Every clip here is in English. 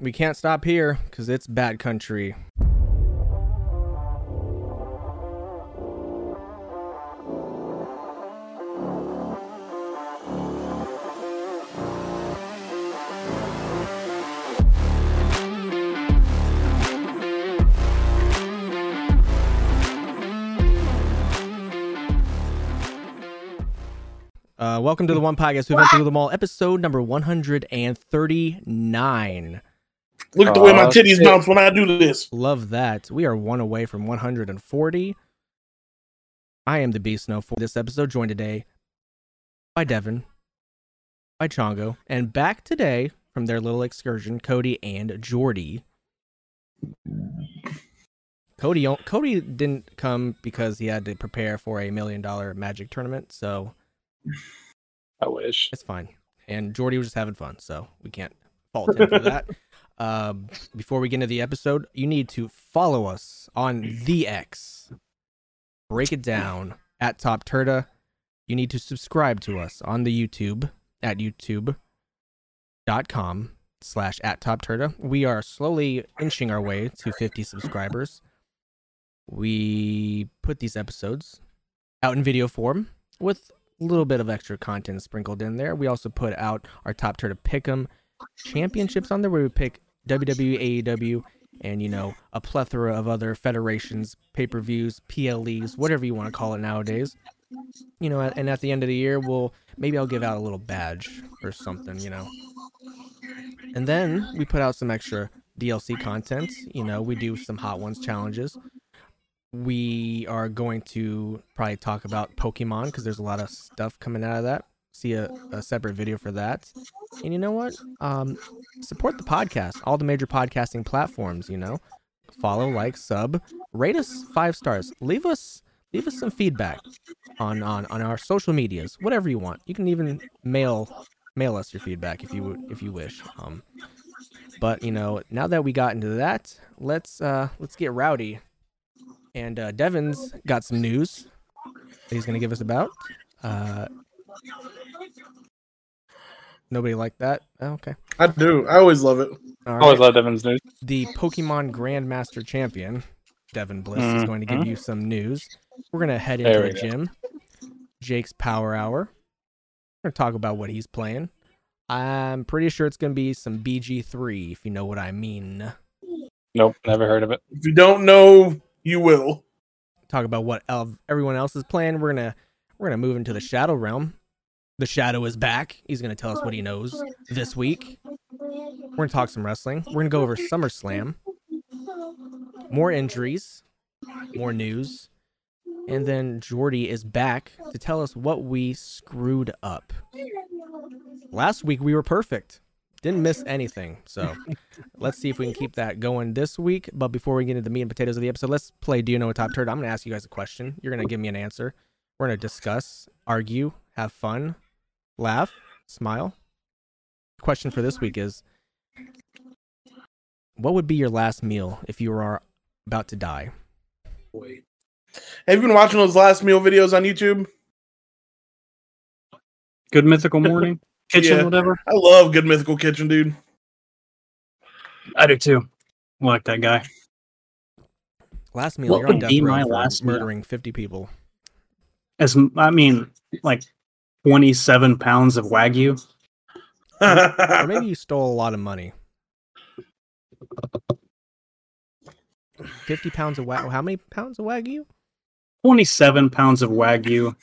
we can't stop here because it's bad country. Uh, welcome to the One Podcast. We've been through them all. Episode number 139. Look at the way my titties bounce when I do this. Love that. We are one away from 140. I am the Beast Snow for this episode, joined today by Devin, by Chongo, and back today from their little excursion, Cody and Jordy. Cody, Cody didn't come because he had to prepare for a million dollar magic tournament, so I wish. it's fine. And Jordy was just having fun, so we can't fault him for that. Um, before we get into the episode, you need to follow us on the X. Break it down at TOPTERTA. You need to subscribe to us on the YouTube at youtube.com slash at TOPTERTA. We are slowly inching our way to 50 subscribers. We put these episodes out in video form with a little bit of extra content sprinkled in there. We also put out our TOPTERTA Pick'em championships on there where we pick WWE, AEW, and you know a plethora of other federations, pay-per-views, PLEs, whatever you want to call it nowadays. You know, and at the end of the year, we'll maybe I'll give out a little badge or something. You know, and then we put out some extra DLC content. You know, we do some Hot Ones challenges. We are going to probably talk about Pokemon because there's a lot of stuff coming out of that. See a, a separate video for that. And you know what? Um, support the podcast, all the major podcasting platforms. You know, follow, like, sub, rate us five stars. Leave us leave us some feedback on on on our social medias, whatever you want. You can even mail mail us your feedback if you if you wish. Um, but you know, now that we got into that, let's uh let's get rowdy. And uh, Devin's got some news that he's gonna give us about. Uh, nobody liked that. Oh, okay. I do. I always love it. All I always right. love Devin's news. The Pokemon Grandmaster Champion, Devin Bliss, is mm-hmm. going to give you some news. We're gonna head into There the go. gym. Jake's Power Hour. We're gonna talk about what he's playing. I'm pretty sure it's gonna be some BG3, if you know what I mean. Nope, never heard of it. If you don't know, you will. Talk about what everyone else is playing. We're gonna we're gonna move into the Shadow Realm. The Shadow is back. He's gonna tell us what he knows this week. We're gonna talk some wrestling. We're gonna go over SummerSlam. More injuries, more news, and then Jordy is back to tell us what we screwed up. Last week we were perfect. Didn't miss anything. So let's see if we can keep that going this week. But before we get into the meat and potatoes of the episode, let's play Do You Know a Top Turd? I'm going to ask you guys a question. You're going to give me an answer. We're going to discuss, argue, have fun, laugh, smile. Question for this week is What would be your last meal if you were about to die? Wait. Have you been watching those last meal videos on YouTube? Good mythical morning kitchen, Yeah. whatever. I love Good Mythical Kitchen, dude. I do too. I like that guy. Last meal, What you're on would death be row my for last meal? murdering 50 people. As I mean, like twenty-seven pounds of wagyu. Or maybe you stole a lot of money. 50 pounds of wagyu. How many pounds of wagyu? Twenty-seven pounds of wagyu.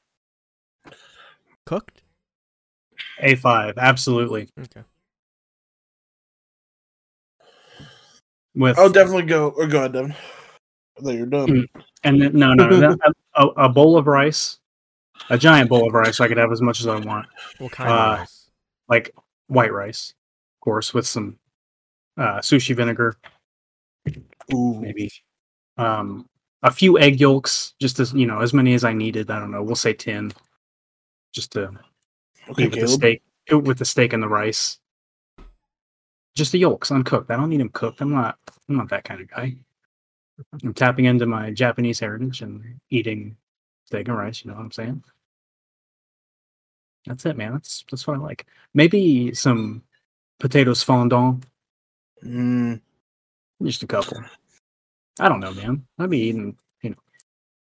Cooked? A five, absolutely. Okay. With I'll definitely go. Or go ahead, Devin. I you were done. Mm. and then, no, no, no, a, a bowl of rice, a giant bowl of rice. so I could have as much as I want. What kind Uh, of rice? like white rice, of course, with some uh, sushi vinegar, Ooh. maybe um, a few egg yolks, just as you know, as many as I needed. I don't know. We'll say ten, just to Okay, eat with the steak, with the steak and the rice. Just the yolks uncooked. I don't need them cooked. I'm not. I'm not that kind of guy. I'm tapping into my Japanese heritage and eating steak and rice. You know what I'm saying? That's it, man. That's that's what I like. Maybe some potatoes fondant Mm. Just a couple. I don't know, man. I'd be eating, you know,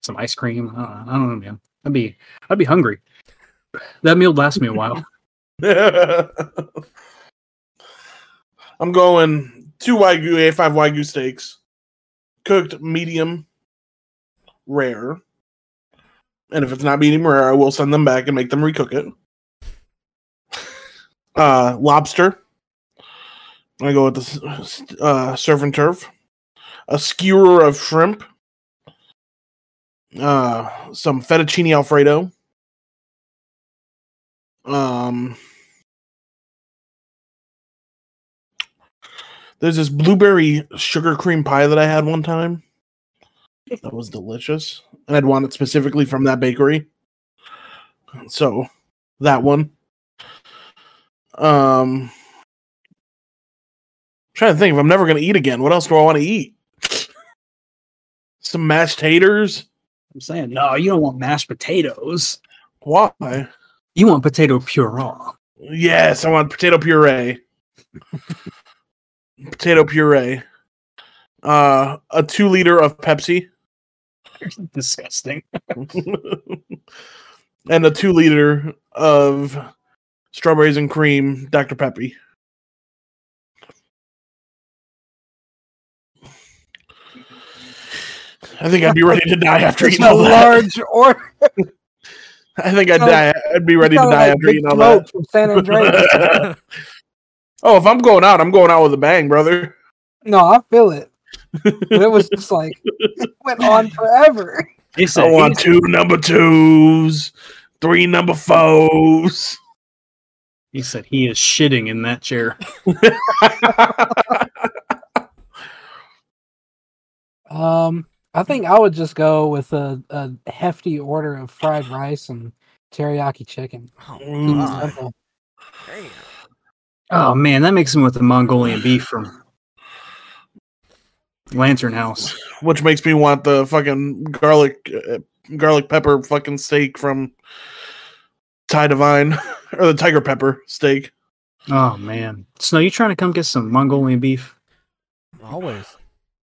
some ice cream. I don't, I don't know, man. I'd be, I'd be hungry. That meal lasts me a while. I'm going two Wagyu A5 Wagyu steaks, cooked medium rare. And if it's not medium rare, I will send them back and make them recook it. Uh, lobster. I go with the uh, surf and turf. A skewer of shrimp. Uh, some fettuccine alfredo. Um, there's this blueberry sugar cream pie that I had one time. That was delicious. And I'd want it specifically from that bakery. So that one. Um trying to think if I'm never gonna eat again. What else do I want to eat? Some mashed taters? I'm saying, no, you don't want mashed potatoes. Why? You want potato puree. Yes, I want potato puree. potato puree. Uh a two liter of Pepsi. Disgusting. and a two liter of strawberries and cream Dr. Peppy. I think I'd be ready to die after It's eating a all that. large order. I think I'd die. I'd be ready to die like after eating all that. from San Andreas. oh, if I'm going out, I'm going out with a bang, brother. no, I feel it. But it was just like it went on forever. He I said, want two number twos, three number fours. he said he is shitting in that chair. Um, I think I would just go with a, a hefty order of fried rice and teriyaki chicken. Oh, Mm. God. simple. Damn. Oh man, that makes him with the Mongolian beef from Lantern House. which makes me want the fucking garlic uh, garlic pepper fucking steak from Thai Divine or the tiger pepper steak. Oh man, Snow, you trying to come get some Mongolian beef, Always.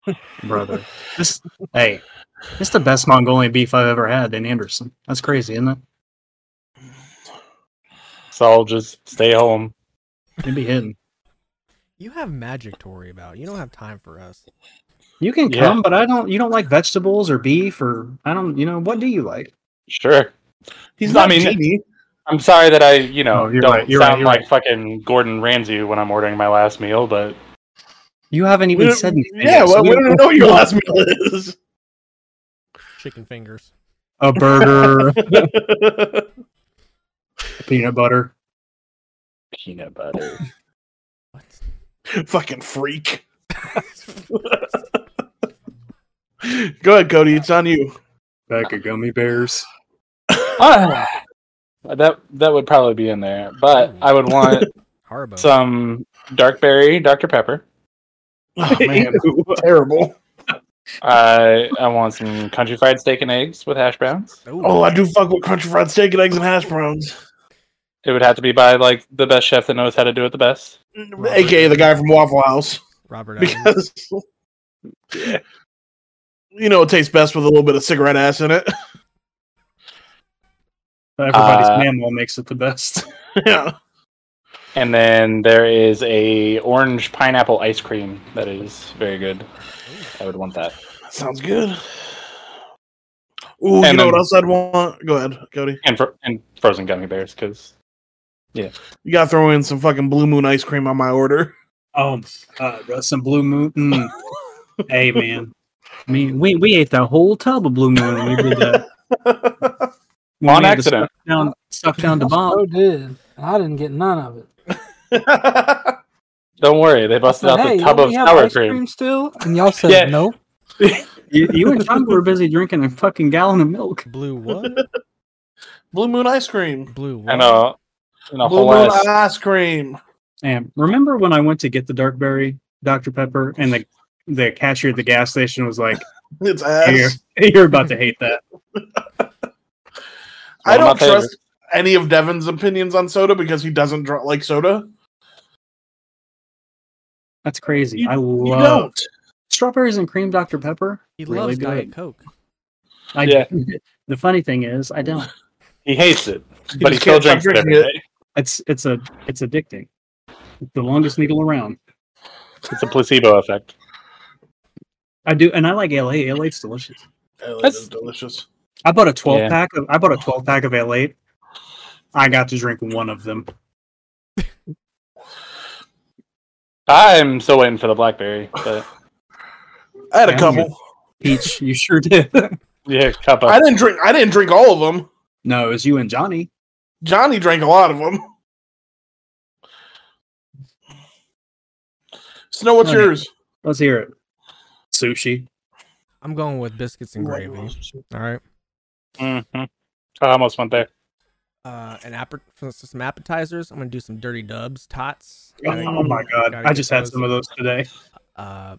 brother? This, hey, it's the best Mongolian beef I've ever had in Anderson. That's crazy, isn't it? So I'll just stay home. It'd be hidden. You have magic to worry about. You don't have time for us. You can Yeah. come, but I don't. You don't like vegetables or beef or I don't. You know what do you like? Sure. He's I not mean- genie. I'm sorry that I, you know, Oh, don't right, sound right, like right. fucking Gordon Ramsay when I'm ordering my last meal, but You haven't even said anything. yeah, yet, so well, we we- don't know what your last meal is. Chicken fingers. a burger, peanut butter. peanut butter. What? fucking freak. Go ahead, Cody. It's on you. Bag of gummy bears. Ah, that that would probably be in there, but I would want Haribo. some dark berry Dr Pepper. Oh man, terrible. I I want some country fried steak and eggs with hash browns. Ooh. Oh, I do fuck with country fried steak and eggs and hash browns. It would have to be by like the best chef that knows how to do it the best. AKA the guy from Waffle House. Robert Evans. Because you know it tastes best with a little bit of cigarette ass in it. Everybody's Uh, mammal makes it the best. yeah. And then there is a orange pineapple ice cream that is very good. I would want that. Sounds good. Ooh, you know then- what else I'd want? Go ahead, Cody. And fro- and frozen gummy bears because yeah, You gotta throw in some fucking blue moon ice cream on my order. Oh, uh, some blue moon. Mm. hey man, I mean we we ate the whole tub of blue moon when we did that. When On we had to accident. Stuff down, stuff down the I bomb. so did. I didn't get none of it. don't worry, they busted out hey, the tub of we sour ice cream. still? And y'all said Yeah. no. You, you and John were busy drinking a fucking gallon of milk. Blue what? blue moon ice cream. Blue what? And a and a Blue whole moon ass ice cream. And remember when I went to get the Darkberry Dr Pepper and the the cashier at the gas station was like, It's "You're, ass. you're about to hate that." I don't my trust any of Devin's opinions on soda because he doesn't dr- like soda. That's crazy. You- I love don't. strawberries and cream Dr Pepper. He Really loves good. Diet Coke. I, Yeah. The funny thing is, I don't. He hates it, You but he just still drinks it it. day. It's it's a it's addicting. The longest needle around. It's a placebo effect. I do, and I like LA. LA's delicious. That That's- is delicious. I bought a twelve Yeah. pack of I bought a twelve pack of L8. I got to drink one of them. I'm still waiting for the blackberry, but I had a Yeah, couple. Peach, you sure did. yeah, cup I didn't drink. I didn't drink all of them. no, it was you and Johnny. Johnny drank a lot of them. Snow, what's Okay. yours? Let's hear it. Sushi. I'm going with biscuits and gravy. All right. Mhm. I almost went there. Uh, and app- for some appetizers, I'm gonna do some dirty dubs, tots. Oh, Gotta- my god, I just had some of those today. uh,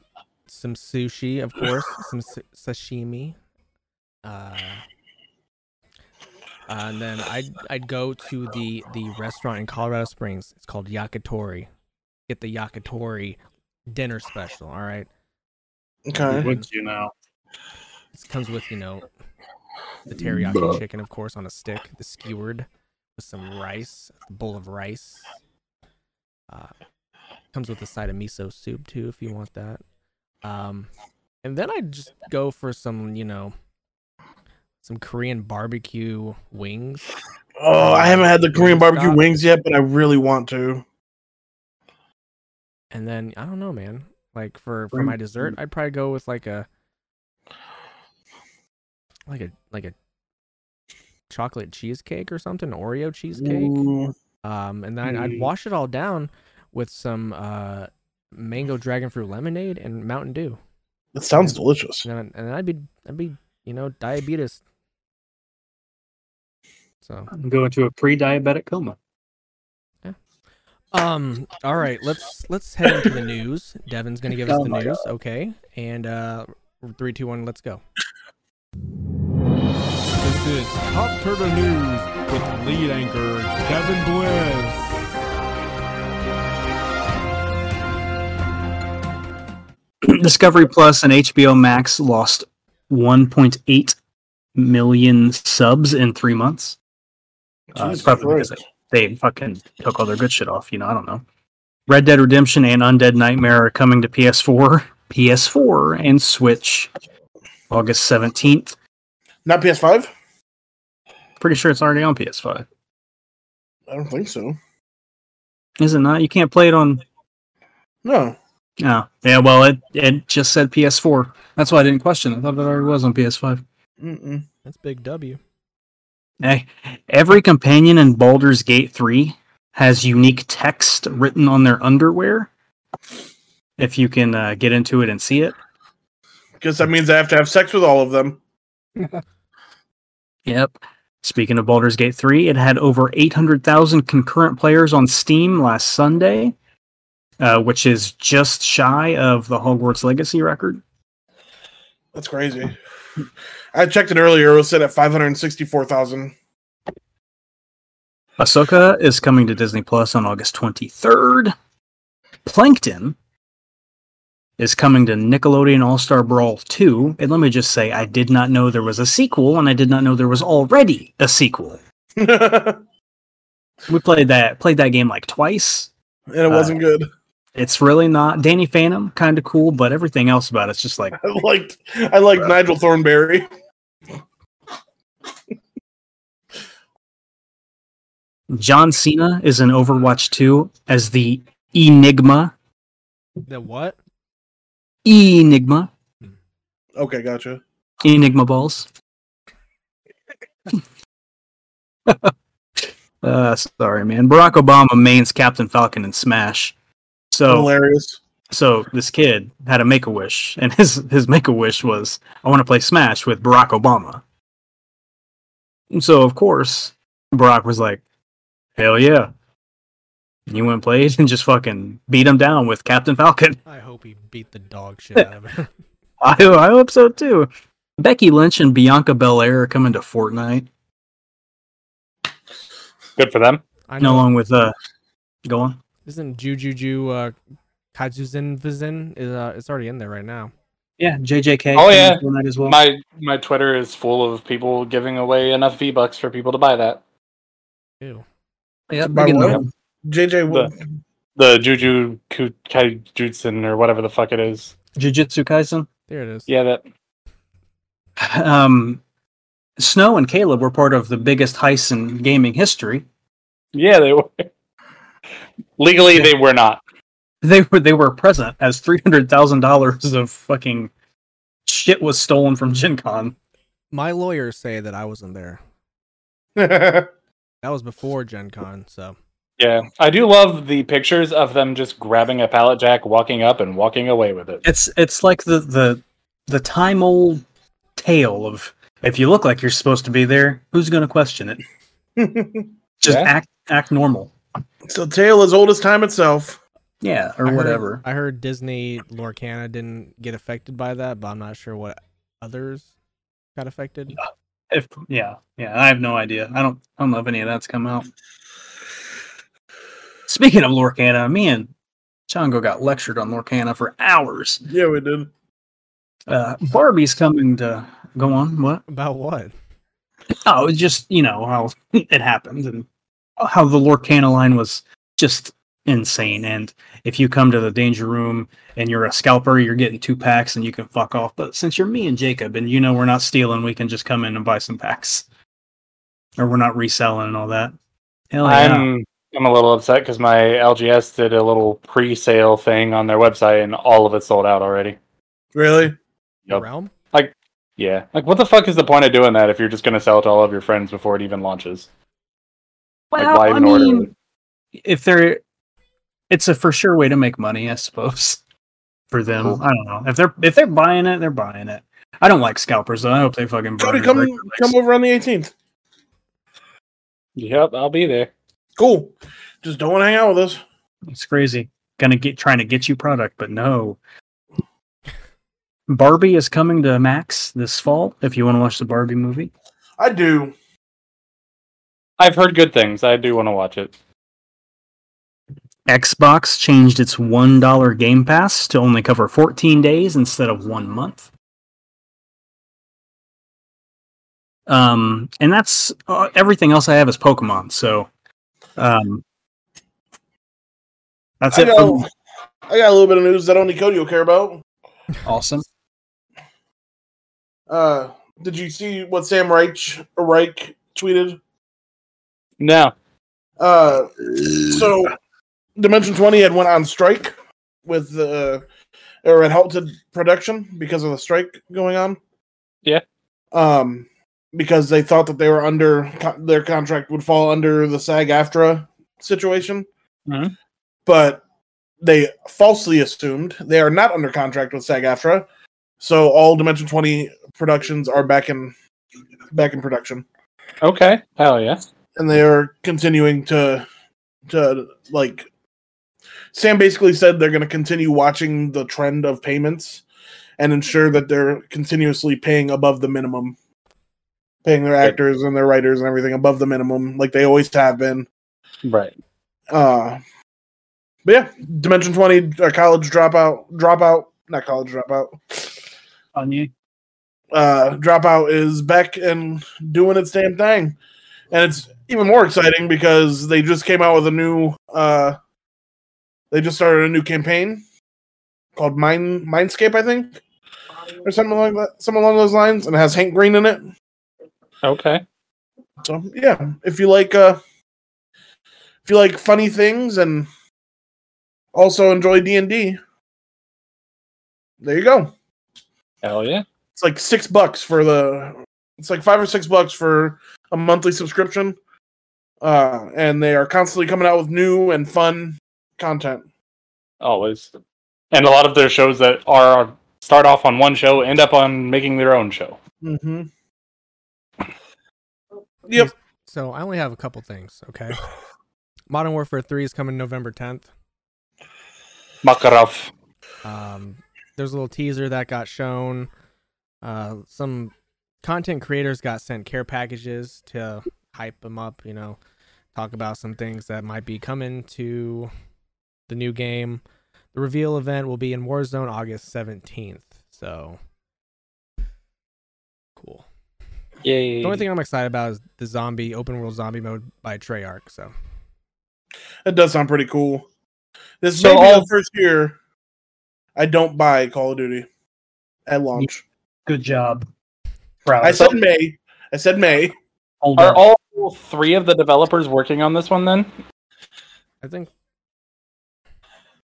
some sushi, of course, some sa- sashimi, uh, and then I'd I'd go to the the restaurant in Colorado Springs. It's called Yakitori. Get the Yakitori dinner special. All right, Okay. Would you know? it comes with you know the teriyaki chicken, of course, on a stick, the skewered with some rice, a bowl of rice. Uh, comes with a side of miso soup too, if you want that. Um, and then I'd just go for some, you know, some Korean barbecue wings. Oh, I haven't had the Korean barbecue wings yet, but I really want to. And then I don't know, man. Like for for my dessert, I'd probably go with like a like a like a chocolate cheesecake or something, Oreo cheesecake. Ooh. Um, and then I'd, I'd Mm. wash it all down with some uh mango dragon fruit lemonade and Mountain Dew. That sounds delicious. And then, and then I'd be I'd be you know diabetes. So I'm going to a pre-diabetic coma. Um all right let's let's head into the news. Devin's gonna give us Oh the my news, okay? And uh three two one, let's go. This is Top Turtle News with lead anchor Devin Bliss. Discovery Plus and HBO Max lost 1.8 million subs in three months. Uh, it's Jesus probably because Christ. They fucking took all their good shit off. You know, I don't know. Red Dead Redemption and Undead Nightmare are coming to PS4, PS4, and Switch August 17th. Not PS5? Pretty sure it's already on PS5. I don't think so. Is it not? You can't play it on. No. Oh, yeah. Well, it it just said PS4. That's why I didn't question. it. I thought it already was on PS5. Mm-mm. That's big W. Hey, every companion in Baldur's Gate 3 has unique text written on their underwear. If you can uh, get into it and see it. Because that means I have to have sex with all of them. Yep. Speaking of Baldur's Gate 3, it had over 800,000 concurrent players on Steam last Sunday, uh, which is just shy of the Hogwarts Legacy record. That's crazy. I checked it earlier. It was set at 564,000. Ahsoka is coming to Disney Plus on August 23rd. Plankton is coming to Nickelodeon All Star Brawl 2. And let me just say, I did not know there was a sequel, and I did not know there was already a sequel. We played that played that game like twice. And it wasn't uh, good. It's really not Danny Phantom, kind of cool, but everything else about it's just like I liked I liked Nigel Thornberry. John Cena is in Overwatch 2 as the Enigma. The what? Enigma. Okay, gotcha. Enigma balls. uh, sorry, man. Barack Obama mains Captain Falcon in Smash. So, Hilarious. So this kid had a make a wish, and his his make a wish was, "I want to play Smash with Barack Obama." And so, of course, Barack was like, "Hell yeah!" And he went and played and just fucking beat him down with Captain Falcon. I hope he beat the dog shit out of him. I, I hope so too. Becky Lynch and Bianca Belair are coming to Fortnite, Good for them. I know. along with uh, go on. Isn't Jujuju uh, Kazuzen Vizin is uh, it's already in there right now. Yeah, JJK. Oh, yeah. that as well. My my Twitter is full of people giving away enough V bucks for people to buy that. Ew. yeah, By big what? JJ, what? The Juju Ku- Kaijutsu or whatever the fuck it is. Jujutsu Kaisen. There it is. Yeah, that. Um, Snow and Caleb were part of the biggest heist in gaming history. Yeah, they were. Legally, they were not. They were they were present as three hundred thousand dollars of fucking shit was stolen from Gen Con. My lawyers say that I wasn't there. That was before Gen Con, so Yeah, I do love the pictures of them just grabbing a pallet jack, walking up, and walking away with it. It's it's like the the the time old tale of if you look like you're supposed to be there, who's going to question it? Just Yeah. act act normal. So tale as old as time itself. Yeah, or I heard- whatever. I heard Disney Lorcana didn't get affected by that, but I'm not sure what others got affected. If yeah, yeah, I have no idea. I don't I don't know if any of that's come out. Speaking of Lorcana, me and Chango got lectured on Lorcana for hours. Yeah, we did. Uh, Barbie's coming to go on. What? About what? Oh, it's just you know how it happened and how the Lorcana line was just insane. And if you come to the danger room and you're a scalper, you're getting two packs and you can fuck off. But since you're me and Jacob and you know we're not stealing, we can just come in and buy some packs, or we're not reselling and all that. Hell yeah! I'm I'm a little upset because my LGS did a little pre-sale thing on their website, and all of it sold out already. Really? Yep. Realm? Like yeah, like what the fuck is the point of doing that if you're just gonna sell it to all of your friends before it even launches? Like, Well, why I even order mean, it? if they're, it's a for sure way to make money, I suppose. For them, Cool. I don't know if they're if they're buying it, they're buying it. I don't like scalpers though. I hope they fucking. Cody, come regular come legs. over on the 18th. Yep, I'll be there. Cool. Just don't want to hang out with us. It's crazy. Gonna get trying to get you product, but no. Barbie is coming to Max this fall. If you want to watch the Barbie movie, I do. I've heard good things. I do want to watch it. Xbox changed its one dollar Game Pass to only cover 14 days instead of one month. Um, and that's uh, everything else I have is Pokemon. So, um, that's I it. got, I got a little bit of news that only Cody will care about. awesome. Uh, did you see what Sam Reich, Reich tweeted? No. Uh, so Dimension 20 had went on strike with uh, or had halted production because of the strike going on. Yeah. Um, because they thought that they were under their contract would fall under the SAG-AFTRA situation, Mhm. but they falsely assumed they are not under contract with SAG-AFTRA. So all Dimension 20 productions are back in back in production Okay. Hell yeah. and they are continuing to to like Sam basically said they're going to continue watching the trend of payments and ensure that they're continuously paying above the minimum. Paying their actors and their writers and everything above the minimum like they always have been. Right. uh but yeah dimension 20 uh, college dropout dropout not college dropout. On you. uh dropout is back and doing its damn thing. And it's even more exciting because they just came out with a new uh they just started a new campaign called Mind Mindscape, I think, or something like that, something along those lines, and it has Hank Green in it. Okay. So yeah, if you like uh if you like funny things and also enjoy D and D, there you go. Hell yeah. It's like six bucks for the. It's like five or six bucks for a monthly subscription, uh, and they are constantly coming out with new and fun content. Always. And a lot of their shows that are start off on one show end up on making their own show. Mm-hmm. Yep. So I only have a couple things. Okay. Modern Warfare Three is coming November 10th. Makarov. Um, there's a little teaser that got shown. Uh, some content creators got sent care packages to hype them up. You know, talk about some things that might be coming to the new game. The reveal event will be in Warzone August 17th. So cool. Yay. The only thing I'm excited about is the zombie open world zombie mode by Treyarch. So That does sound pretty cool. This So may be all- the first year I don't buy Call of Duty at launch. Good job. Proud. I said May. I said May. Hold Are on. all three of the developers working on this one then? I think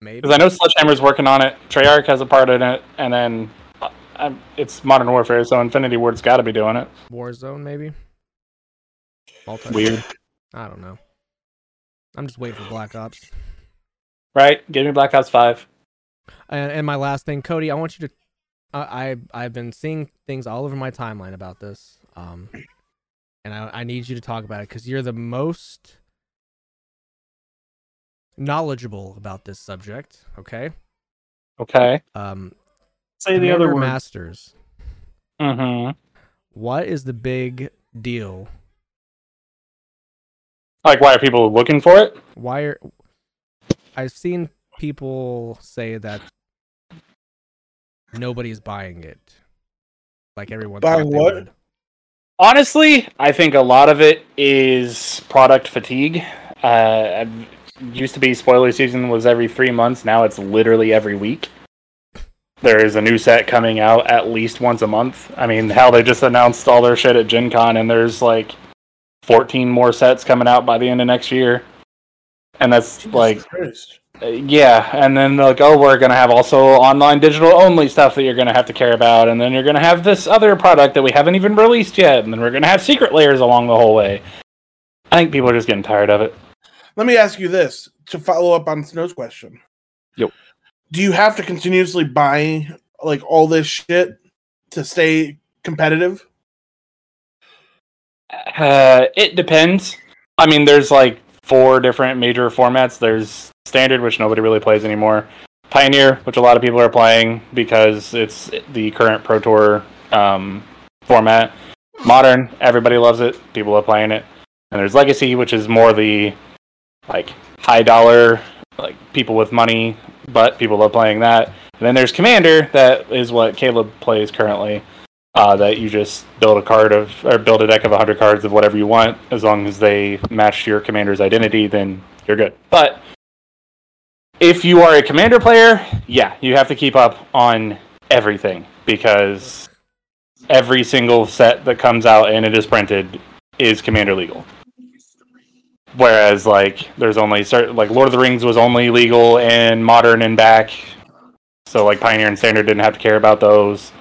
maybe Because I know Sledgehammer's working on it. Treyarch has a part in it, and then uh, um, it's Modern Warfare, so Infinity Ward's got to be doing it. Warzone maybe. Multi- Weird, I don't know. I'm just waiting for Black Ops. right? Give me Black Ops Five. And, and my last thing, Cody, I want you to. Uh, I I've been seeing things all over my timeline about this, um, and I I need you to talk about it because you're the most knowledgeable about this subject. Okay. Okay. Um, Say the other word. Masters. Mm-hmm. What is the big deal? Like, why are people looking for it? Why are I've seen people say that nobody's buying it, like everyone Buying what? would. Honestly, I think a lot of it is product fatigue. Uh, it used to be spoiler season was every three months. Now it's literally every week. There is a new set coming out at least once a month. I mean, hell, they just announced all their shit at Gen Con, and there's like 14 more sets coming out by the end of next year. And that's Jesus like Christ. uh, Yeah, and then they're like, oh, we're gonna have also online digital only stuff that you're gonna have to care about, and then you're gonna have this other product that we haven't even released yet, and then we're gonna have secret layers along the whole way. I think people are just getting tired of it. Let me ask you this to follow up on Snow's question. Yep. Do you have to continuously buy like all this shit to stay competitive? Uh, it depends. I mean, there's like four different major formats. There's standard, which nobody really plays anymore. Pioneer, which a lot of people are playing because it's the current Pro Tour um, format. Modern, everybody loves it. People are playing it. And there's Legacy, which is more the like high dollar, like people with money, but people love playing that. And then there's Commander, that is what Caleb plays currently uh, that you just build a card of or build a deck of 100 cards of whatever you want. As long as they match your commander's identity then you're good. But if you are a commander player yeah you have to keep up on everything because every single set that comes out and it is printed is commander legal whereas like there's only certain like lord of the rings was only legal in modern and back so like pioneer and standard didn't have to care about those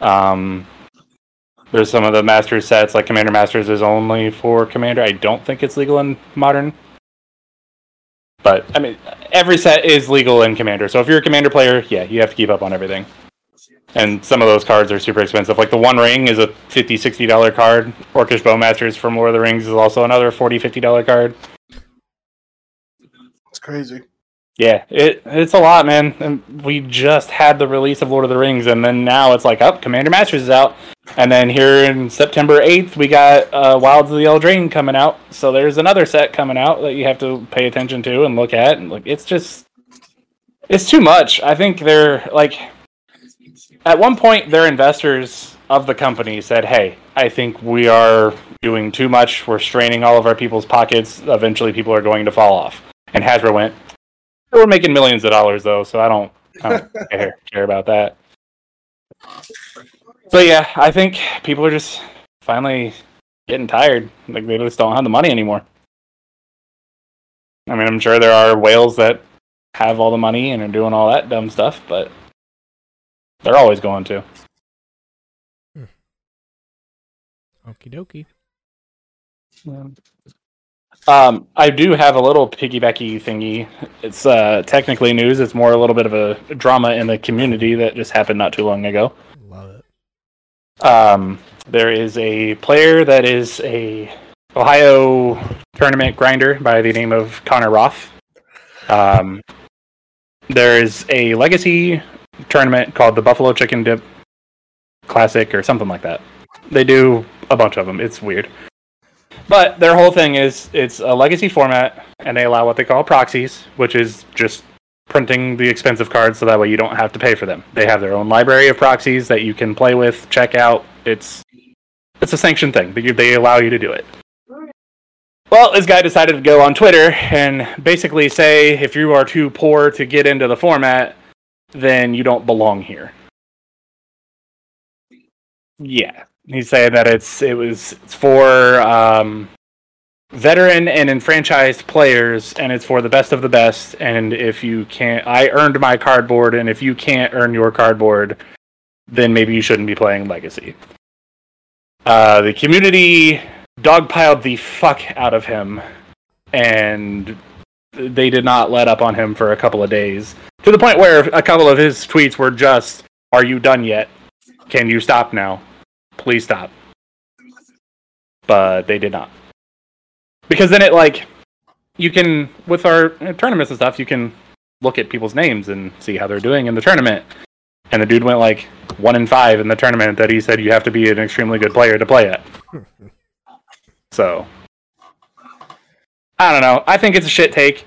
um, there's some of the master sets, like Commander Masters, is only for Commander. I don't think it's legal in Modern. But I mean, every set is legal in Commander. So if you're a Commander player, yeah, you have to keep up on everything. And some of those cards are super expensive. Like the One Ring is a $50, $60 card. Orcish Bowmasters from Lord of the Rings is also another $40, $50 card. It's crazy. Yeah, it it's a lot, man. And we just had the release of Lord of the Rings, and then now it's like, up, oh, Commander Masters is out, and then here in September eighth, we got uh, Wilds of the Eldraine coming out. So there's another set coming out that you have to pay attention to and look at, and like it's just, it's too much. I think they're like, at one point, their investors of the company said, "Hey, I think we are doing too much. We're straining all of our people's pockets. Eventually, people are going to fall off." And Hasbro went, we're making millions of dollars though, so I don't, I don't care, care about that. So yeah, I think people are just finally getting tired. Like they just don't have the money anymore. I mean, I'm sure there are whales that have all the money and are doing all that dumb stuff, but they're always going to. Okie dokie. Um, I do have a little piggybacky thingy. It's uh, technically news. It's more a little bit of a drama in the community that just happened not too long ago. Love it. Um, there is a player that is a Ohio tournament grinder by the name of Connor Roth. Um, there is a legacy tournament called the Buffalo Chicken Dip Classic or something like that. They do a bunch of them. It's weird. But their whole thing is it's a legacy format, and they allow what they call proxies, which is just printing the expensive cards so that way you don't have to pay for them. They have their own library of proxies that you can play with, check out. It's it's a sanctioned thing. They, they allow you to do it. Well, this guy decided to go on Twitter and basically say if you are too poor to get into the format, then you don't belong here. Yeah, he's saying that it's it was it's for um, veteran and enfranchised players, and it's for the best of the best. And if you can't, I earned my cardboard, and if you can't earn your cardboard, then maybe you shouldn't be playing Legacy. Uh, the community dogpiled the fuck out of him, and they did not let up on him for a couple of days to the point where a couple of his tweets were just, "Are you done yet? Can you stop now? Please stop." But they did not, because then it like you can with our tournaments and stuff, you can look at people's names and see how they're doing in the tournament. And the dude went like one in five in the tournament that he said you have to be an extremely good player to play it. So I don't know. I think it's a shit take.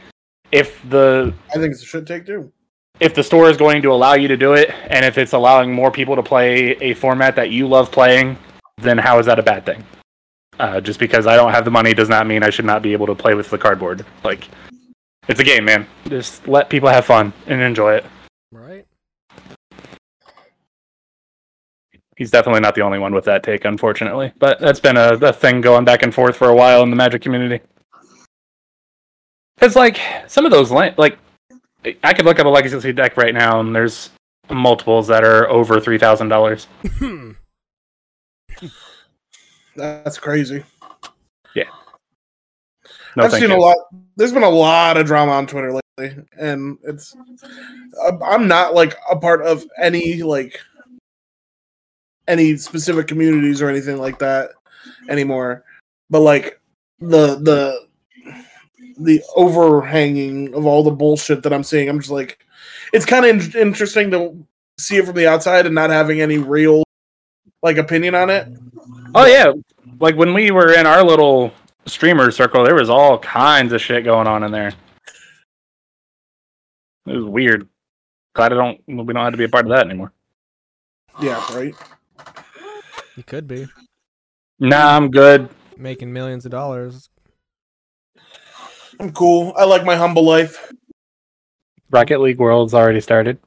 If the I think it's a shit take too. If the store is going to allow you to do it, and if it's allowing more people to play a format that you love playing, then how is that a bad thing? Uh, just because I don't have the money does not mean I should not be able to play with the cardboard. Like, it's a game, man. Just let people have fun and enjoy it. Right? He's definitely not the only one with that take, unfortunately. But that's been a, a thing going back and forth for a while in the Magic community. Because, like, some of those, like, I could look up a Legacy deck right now, and there's multiples that are over $3,000. That's crazy. No, I've seen you. a lot. There's been a lot of drama on Twitter lately, and it's. I'm not like a part of any like any specific communities or anything like that anymore, but like the the the overhanging of all the bullshit that I'm seeing, I'm just like, it's kind of in- interesting to see it from the outside and not having any real like opinion on it. Oh, yeah. Like, when we were in our little streamer circle, there was all kinds of shit going on in there. It was weird. Glad I don't, we don't have to be a part of that anymore. Yeah, right. You could be Nah, I'm good. making millions of dollars. I'm cool. I like my humble life. Rocket League World's already started.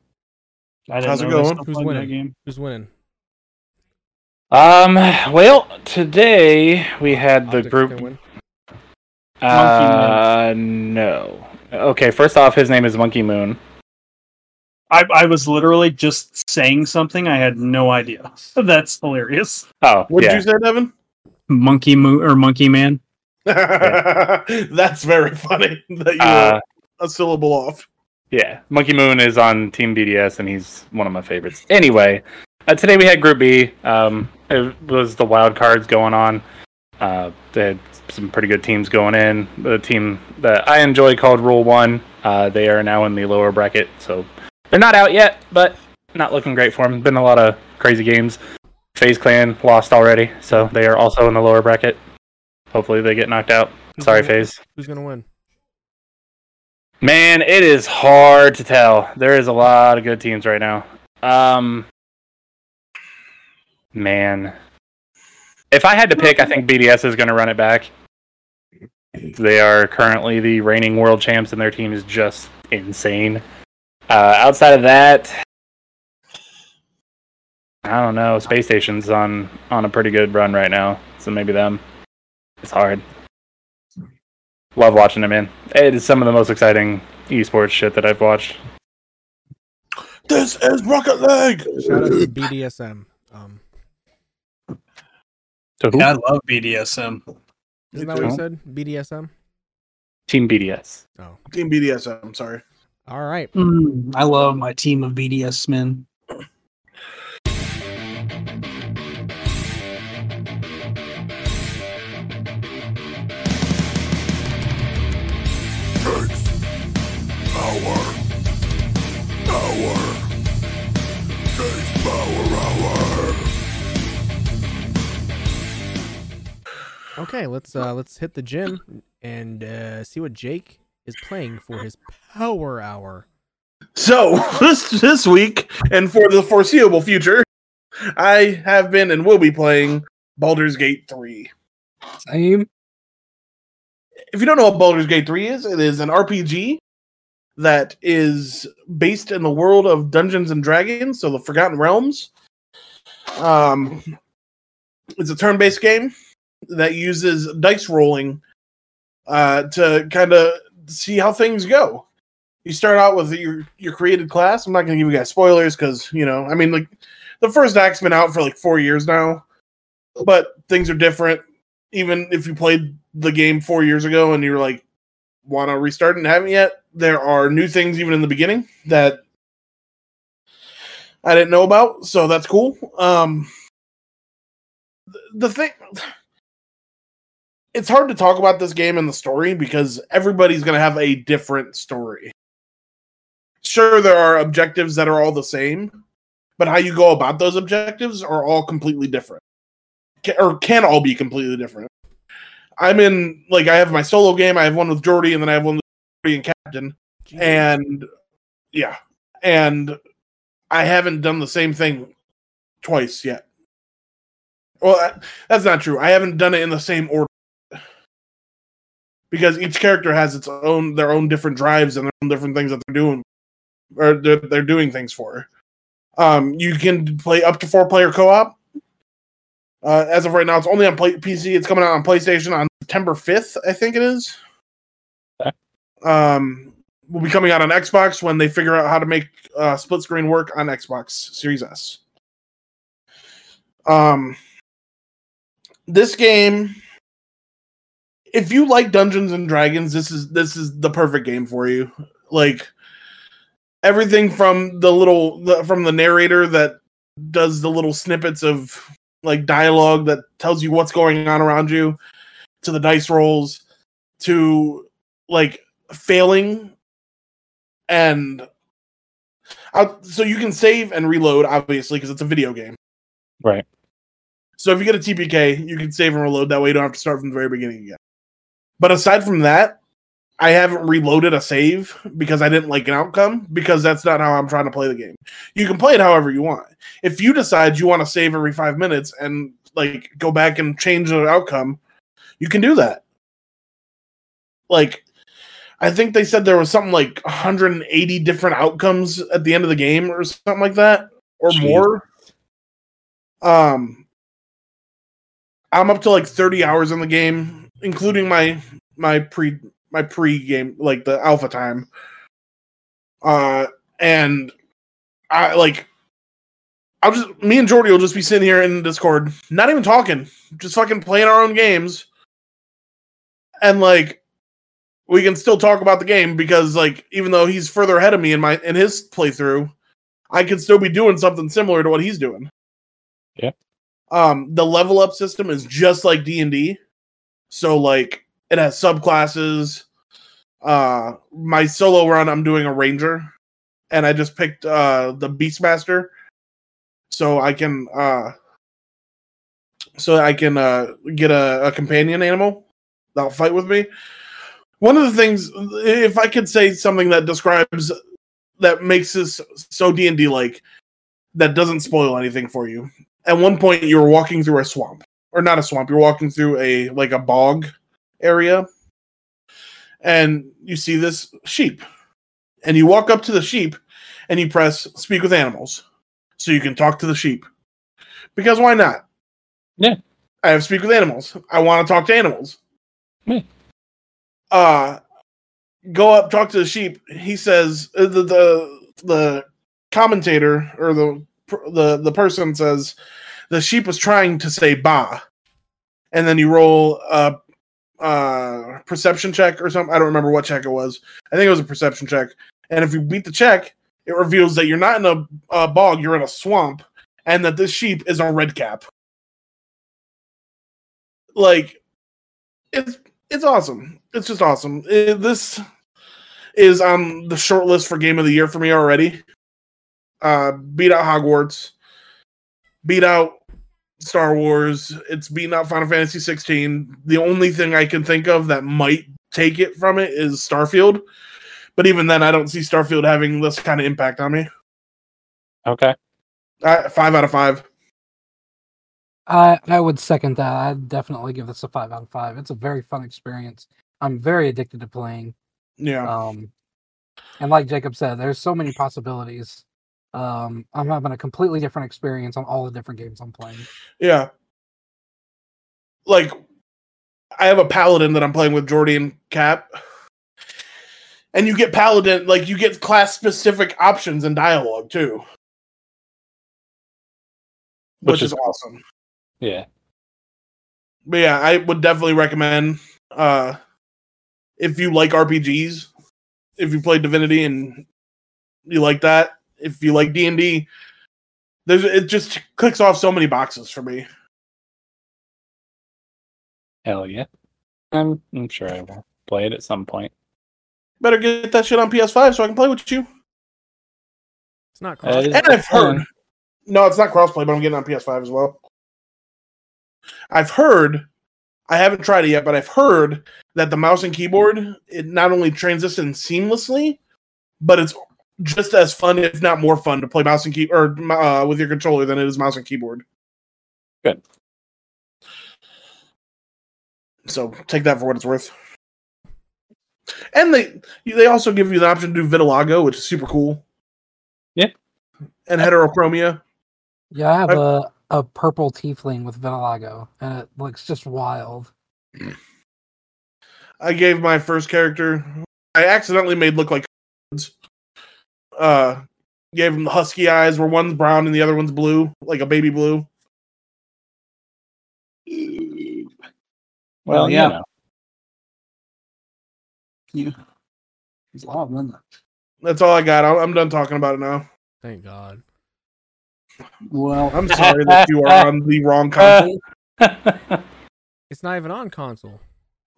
I How's it going? Who's winning? That game. Who's winning? Um. Well, today we had the Optics group. can win. Uh, no. Okay. First off, his name is Monkey Moon. I, I was literally just saying something. I had no idea. That's hilarious. Oh, What did yeah. you say, Devin? Monkey Moo or Monkey Man. That's very funny that you Uh, a syllable off. yeah. Monkey Moon is on Team BDS, and he's one of my favorites. Anyway, uh, today we had Group B. Um, it was the wild cards going on. Uh, they had some pretty good teams going in. The team that I enjoy called Rule One. Uh, they are now in the lower bracket, so they're not out yet, but not looking great for them. Been a lot of crazy games. FaZe Clan lost already, so they are also in the lower bracket. Hopefully they get knocked out. Who's Sorry, gonna? FaZe. Who's gonna win? Man, it is hard to tell. There is a lot of good teams right now. Um, man, if I had to pick, I think BDS is going to run it back. They are currently the reigning world champs, and their team is just insane. Uh, outside of that, I don't know. Spacestation's on on a pretty good run right now, so maybe them. It's hard. Love watching them in. It is some of the most exciting esports shit that I've watched. This is Rocket League. Shout out to BDSM. Um, So who? Yeah, I love BDSM. isn't that what you said? BDSM. Team BDS. Oh, Team BDSM. I'm sorry. all right. Mm, I love my team of BDS men. Okay, let's uh let's hit the gym and uh see what Jake is playing for his power hour. So this this week and for the foreseeable future, I have been and will be playing Baldur's Gate 3. Same. If you don't know what Baldur's Gate 3 is, it is an RPG that is based in the world of Dungeons and Dragons, so the Forgotten Realms. Um, it's a turn-based game that uses dice rolling uh, to kind of see how things go. You start out with your your created class. I'm not going to give you guys spoilers because you know, I mean, like the first act's been out for like four years now, but things are different. Even if you played the game four years ago and you're like want to restart and haven't yet, there are new things even in the beginning that I didn't know about, so that's cool. Um, the thing, it's hard to talk about this game and the story because everybody's going to have a different story. Sure, there are objectives that are all the same, but how you go about those objectives are all completely different, or can all be completely different. I'm in like I have my solo game. I have one with Jordy, and then I have one with Jordy and Captain and yeah and i haven't done the same thing twice yet well that's not true i haven't done it in the same order because each character has its own their own different drives and their own different things that they're doing or they're, they're doing things for. Um you can play up to four player co-op. Uh, as of right now it's only on play- pc it's coming out on playstation on september 5th i think it is. Um will be coming out on Xbox when they figure out how to make uh, split screen work on Xbox Series S. Um, this game, if you like Dungeons and Dragons, this is this is the perfect game for you. Like everything from the little the, from the narrator that does the little snippets of like dialogue that tells you what's going on around you, to the dice rolls, to like failing and uh, so you can save and reload obviously because it's a video game Right. so if you get a tpk you can save and reload that way you don't have to start from the very beginning again but aside from that i haven't reloaded a save because i didn't like an outcome because that's not how i'm trying to play the game you can play it however you want if you decide you want to save every five minutes and like go back and change the outcome you can do that like I think they said there was something like 180 different outcomes at the end of the game or something like that or Jeez. more. Um I'm up to like 30 hours in the game including my my pre my pre game like the alpha time. Uh and I like I'll just me and Jordy will just be sitting here in Discord, not even talking, just fucking playing our own games. And like we can still talk about the game because like even though he's further ahead of me in my in his playthrough, I could still be doing something similar to what he's doing. Yeah. Um the level up system is just like D&D. So like it has subclasses. Uh my solo run I'm doing a ranger and I just picked uh the beastmaster. So I can uh so I can uh get a, a companion animal that'll fight with me. One of the things if i could say something that describes that makes this so d&d like that doesn't spoil anything for you. At one point you were walking through a swamp or not a swamp you're walking through a like a bog area and you see this sheep. And you walk up to the sheep and you press speak with animals so you can talk to the sheep. Because why not? Yeah. i have speak with animals. I want to talk to animals. Yeah. uh go up talk to the sheep. He says uh, the the, the commentator or the the the person says the sheep was trying to say ba and then you roll a perception check or something. I don't remember what check it was. I think it was a perception check. And if you beat the check it reveals that you're not in a, a bog you're in a swamp and that this sheep is a red cap. Like it's it's awesome. It's just awesome. It- this is on the short list for game of the year for me already. Uh beat out hogwarts. Beat out star wars it's beaten out final fantasy 16 the only thing i can think of that might take it from it is starfield But even then, I don't see Starfield having this kind of impact on me. Okay. Uh, five out of five. I I would second that. I'd definitely give this a five out of five. It's a very fun experience. I'm very addicted to playing. Yeah. Um, and like Jacob said, there's so many possibilities. Um, I'm having a completely different experience on all the different games I'm playing. Yeah. Like, I have a paladin that I'm playing with Jordy and Cap. And you get paladin, like, you get class specific options and dialogue too. Which, Which is is- awesome. Yeah. But yeah, I would definitely recommend uh if you like RPGs, if you play Divinity and you like that, if you like D&D, there's it just clicks off so many boxes for me. Hell yeah. I'm, I'm sure I will play it at some point. Better get that shit on PS5 so I can play with you. It's not cross. And I've heard. fun? No, it's not crossplay, but I'm getting it on PS5 as well. I've heard. I haven't tried it yet, but I've heard that the mouse and keyboard it not only transitions seamlessly, but it's just as fun, if not more fun, to play mouse and key or uh, with your controller than it is mouse and keyboard. Good. So take that for what it's worth. And they they also give you the option to do vitiligo, which is super cool. Yeah. And heterochromia. Yeah, I have I've- a a purple tiefling with vitiligo, and it looks just wild. I gave my first character. I accidentally made look like. Uh, gave him the husky eyes, where one's brown and the other one's blue, like a baby blue. Well, Oh, yeah. yeah. You. It's loud, isn't it? That's all I got. I'm I'm done talking about it now. Thank God. Well, I'm sorry that you are on the wrong console. It's not even on console.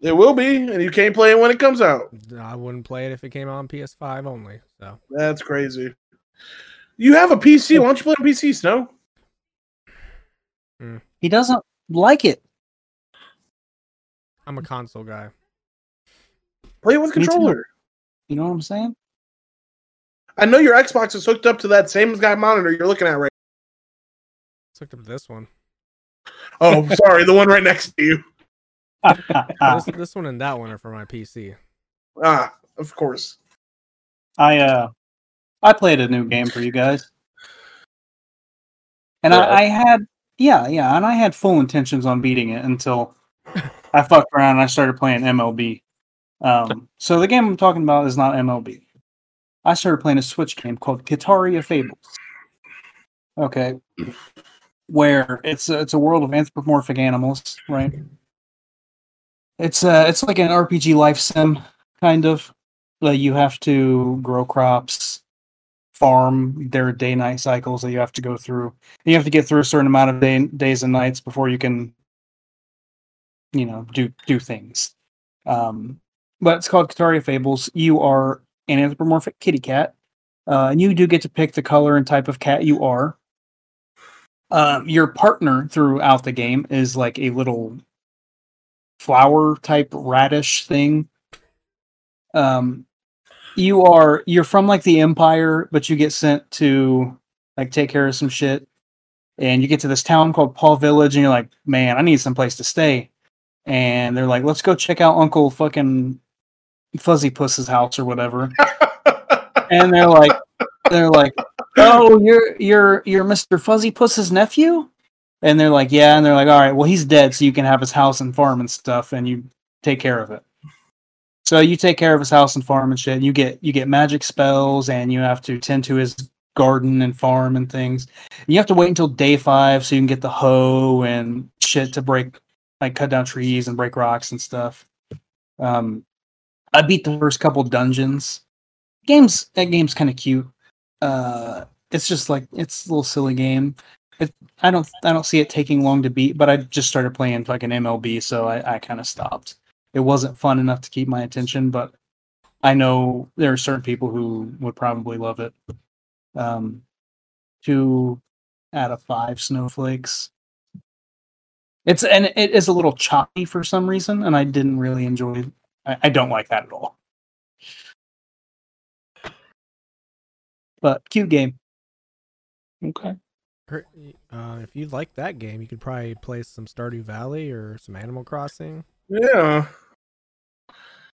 It will be, and you can't play it when it comes out. I wouldn't play it if it came on PS5 only. So That's crazy. You have a PC. Why don't you play on PC, Snow? Hmm. he doesn't like it. I'm a console guy. Play it with Me controller. You know what I'm saying? I know your Xbox is hooked up to that same guy monitor you're looking at right. Let's look up to this one. Oh, sorry, the one right next to you. This, this one and that one are for my PC. Ah, of course. I uh, I played a new game for you guys, and Right. I, I had yeah yeah, and I had full intentions on beating it until I fucked around and I started playing MLB. Um, so the game I'm talking about is not MLB. I started playing a Switch game called Kitaria Fables. Okay, where it's a, it's a world of anthropomorphic animals, right? It's uh it's like an RPG life sim kind of. Like you have to grow crops, farm. There are day night cycles that you have to go through. And you have to get through a certain amount of day, days and nights before you can, you know, do do things. Um, but it's called Kitaria Fables. You are an anthropomorphic kitty cat, uh, and you do get to pick the color and type of cat you are. Um, your partner throughout the game is like a little flower type radish thing. Um, you are you're from like the Empire, but you get sent to like take care of some shit, and you get to this town called Paw Village, and you're like, man, I need some place to stay. And they're like, let's go check out Uncle fucking Fuzzy Puss's house or whatever. and they're like, they're like, oh, you're you're you're Mr. Fuzzy Puss's nephew. And they're like, yeah. And they're like, all right, well, he's dead, so you can have his house and farm and stuff, and you take care of it. So you take care of his house and farm and shit. And you get you get magic spells, and you have to tend to his garden and farm and things. And you have to wait until day five so you can get the hoe and shit to break, like cut down trees and break rocks and stuff. Um, I beat the first couple dungeons. Games that game's kind of cute. Uh, it's just like it's a little silly game. It, I don't I don't see it taking long to beat, but I just started playing fucking MLB, so I, I kind of stopped. It wasn't fun enough to keep my attention, but I know there are certain people who would probably love it. Um, two out of five snowflakes. It's and it is a little choppy for some reason, and I didn't really enjoy. I, I don't like that at all. but cute game. Okay. Her- Uh, if you like that game, you could probably play some Stardew Valley or some Animal Crossing. Yeah,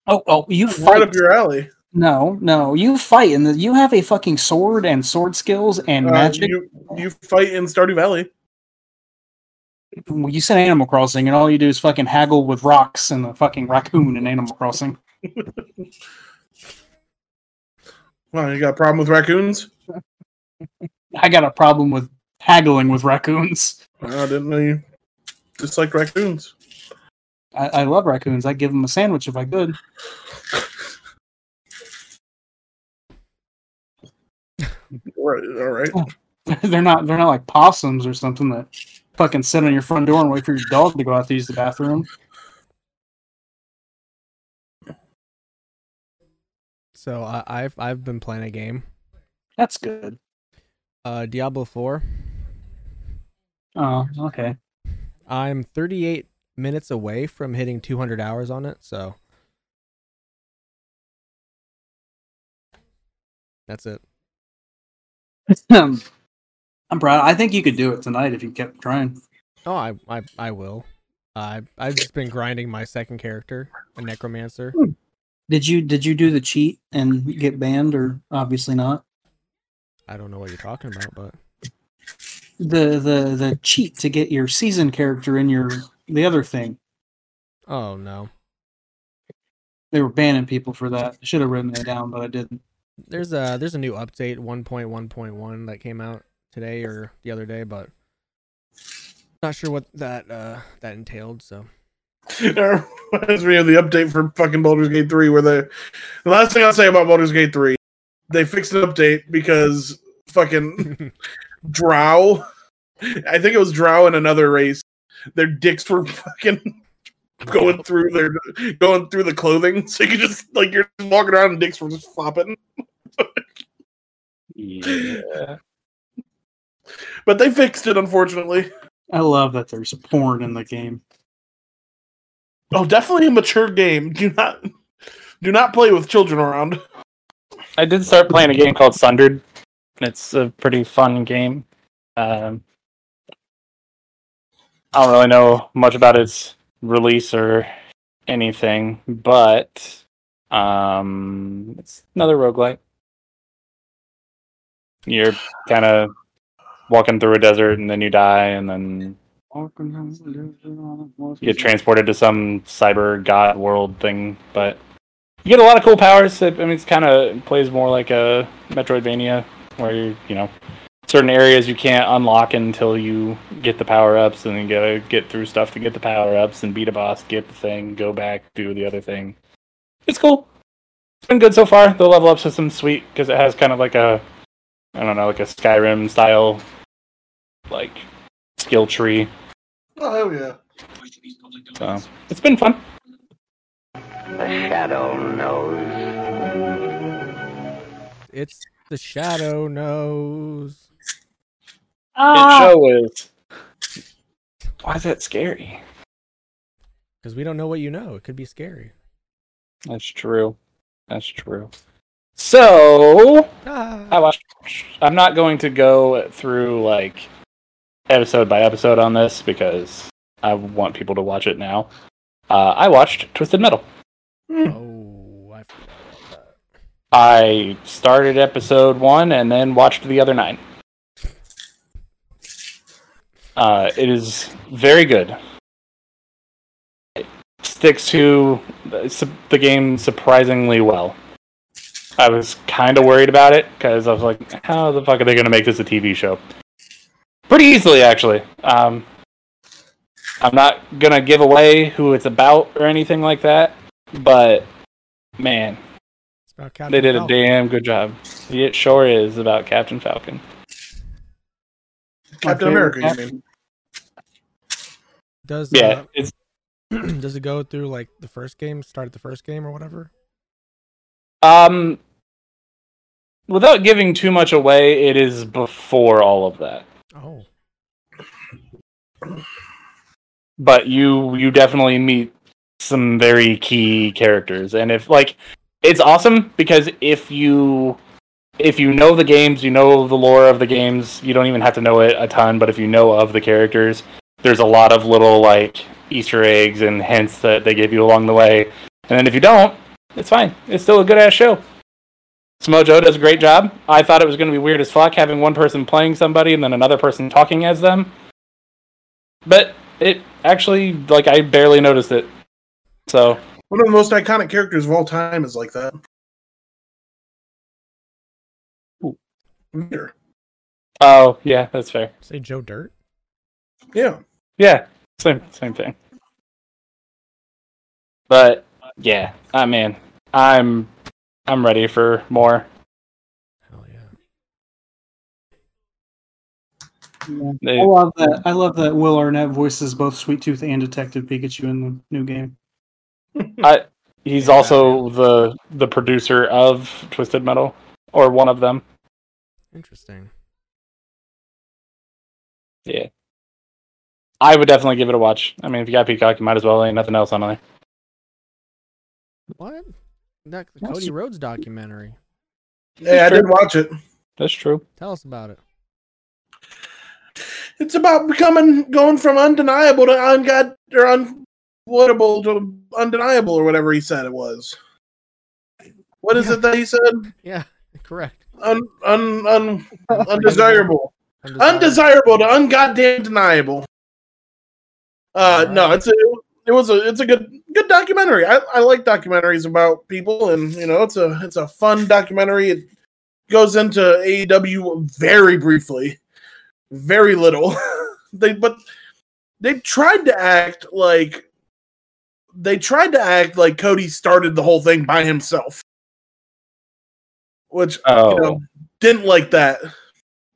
Oh, oh, you right fight. up your alley. No, no, you fight, and you have a fucking sword and sword skills and Uh, magic. you you fight in Stardew Valley. Well, you said Animal Crossing, and all you do is fucking haggle with rocks and a fucking raccoon in Animal Crossing. Well, you got a problem with raccoons? I got a problem with haggling with raccoons. I didn't know you disliked raccoons. I, I love raccoons. I'd give them a sandwich if I could. Right, all right. they're not. They're not like possums or something that fucking sit on your front door and wait for your dog to go out to use the bathroom. So I, I've I've been playing a game, That's good. uh, Diablo Four. Oh, okay. I'm 38 minutes away from hitting 200 hours on it, so that's it. Um, I'm proud. I think you could do it tonight if you kept trying. Oh, I I, I will. I I've just been grinding my second character, a necromancer. Did you did you do the cheat and get banned or obviously not? I don't know what you're talking about, but The the the cheat to get your season character in your the other thing. oh no. They were banning people for that. I should have written that down, but I didn't. There's a there's a new update 1.1.1 that came out today or the other day, but not sure what that uh that entailed. So That reminds me of the update for fucking Baldur's Gate 3, where the the last thing I'll say about Baldur's Gate 3, they fixed an update because fucking Drow, I think it was Drow in another race, their dicks were fucking going through their going through the clothing, so you could just like you're just walking around and dicks were just flopping. Yeah. But they fixed it, unfortunately. I love that there's porn in the game. Oh, definitely a mature game. Do not do not play with children around. I did start playing a game called Sundered. It's a pretty fun game. Um, I don't really know much about its release or anything, but um, it's another roguelike. You're kind of walking through a desert and then you die, and then you get transported to some cyber god world thing. But you get a lot of cool powers. I mean, it's kind of plays more like a Metroidvania, where you you know certain areas you can't unlock until you get the power ups, and then you gotta get through stuff to get the power ups, and beat a boss, get the thing, go back, do the other thing. It's cool. It's been good so far. The level up system's sweet because it has kind of like a I don't know, like a Skyrim style like skill tree. Oh hell yeah. So it's been fun. The shadow knows. it's the shadow knows. It show is. Why is that scary? Because we don't know what you know. It could be scary. That's true. That's true. So Ah. I watched. I'm not going to go through like episode by episode on this because I want people to watch it now. Uh, I watched Twisted Metal. Oh, I forgot about that. I started episode one and then watched the other nine. Uh, it is very good. It sticks to the, game surprisingly well. I was kind of worried about it because I was like, how the fuck are they going to make this a TV show? Pretty easily, actually. Um, I'm not going to give away who it's about or anything like that, but man, It's about Captain they did a damn good job. It sure is about Captain Falcon. Captain America, favorite you mean? Does Yeah, it's uh, does it go through like the first game, start at the first game or whatever? um without giving too much away, it is before all of that. Oh, But you you definitely meet some very key characters and if like it's awesome because if you if you know the games, you know the lore of the games. You don't even have to know it a ton, but if you know of the characters, there's a lot of little like Easter eggs and hints that they give you along the way. And then if you don't, it's fine. It's still a good ass show. Samoa Joe does a great job. I thought it was going to be weird as fuck having one person playing somebody and then another person talking as them. But it actually, like, I barely noticed it. So, One of the most iconic characters of all time is like that. Vader. oh, yeah, that's fair. Say Joe Dirt. Yeah. Yeah, same same thing. But yeah, I mean, I'm I'm ready for more. Hell yeah. They- I love that. I love that Will Arnett voices both Sweet Tooth and Detective Pikachu in the new game. I he's also the the producer of Twisted Metal or one of them. Interesting. Yeah. I would definitely give it a watch. I mean, if you got Peacock, you might as well. Ain't nothing else on there. What? That the Cody Rhodes documentary. Yeah, I didn't watch it. That's true. Tell us about it. It's about becoming going from undeniable to ungod or unavoidable to undeniable or whatever he said it was. What is Yeah. it that he said? Yeah, correct. Un, un, un, undesirable. Undesirable. undesirable to ungoddamn deniable. Uh, no, it's a it was a it's a good good documentary. I, I like documentaries about people, and you know it's a it's a fun documentary. It goes into AEW very briefly, very little. they but they tried to act like they tried to act like Cody started the whole thing by himself, which Oh, you know, didn't like that,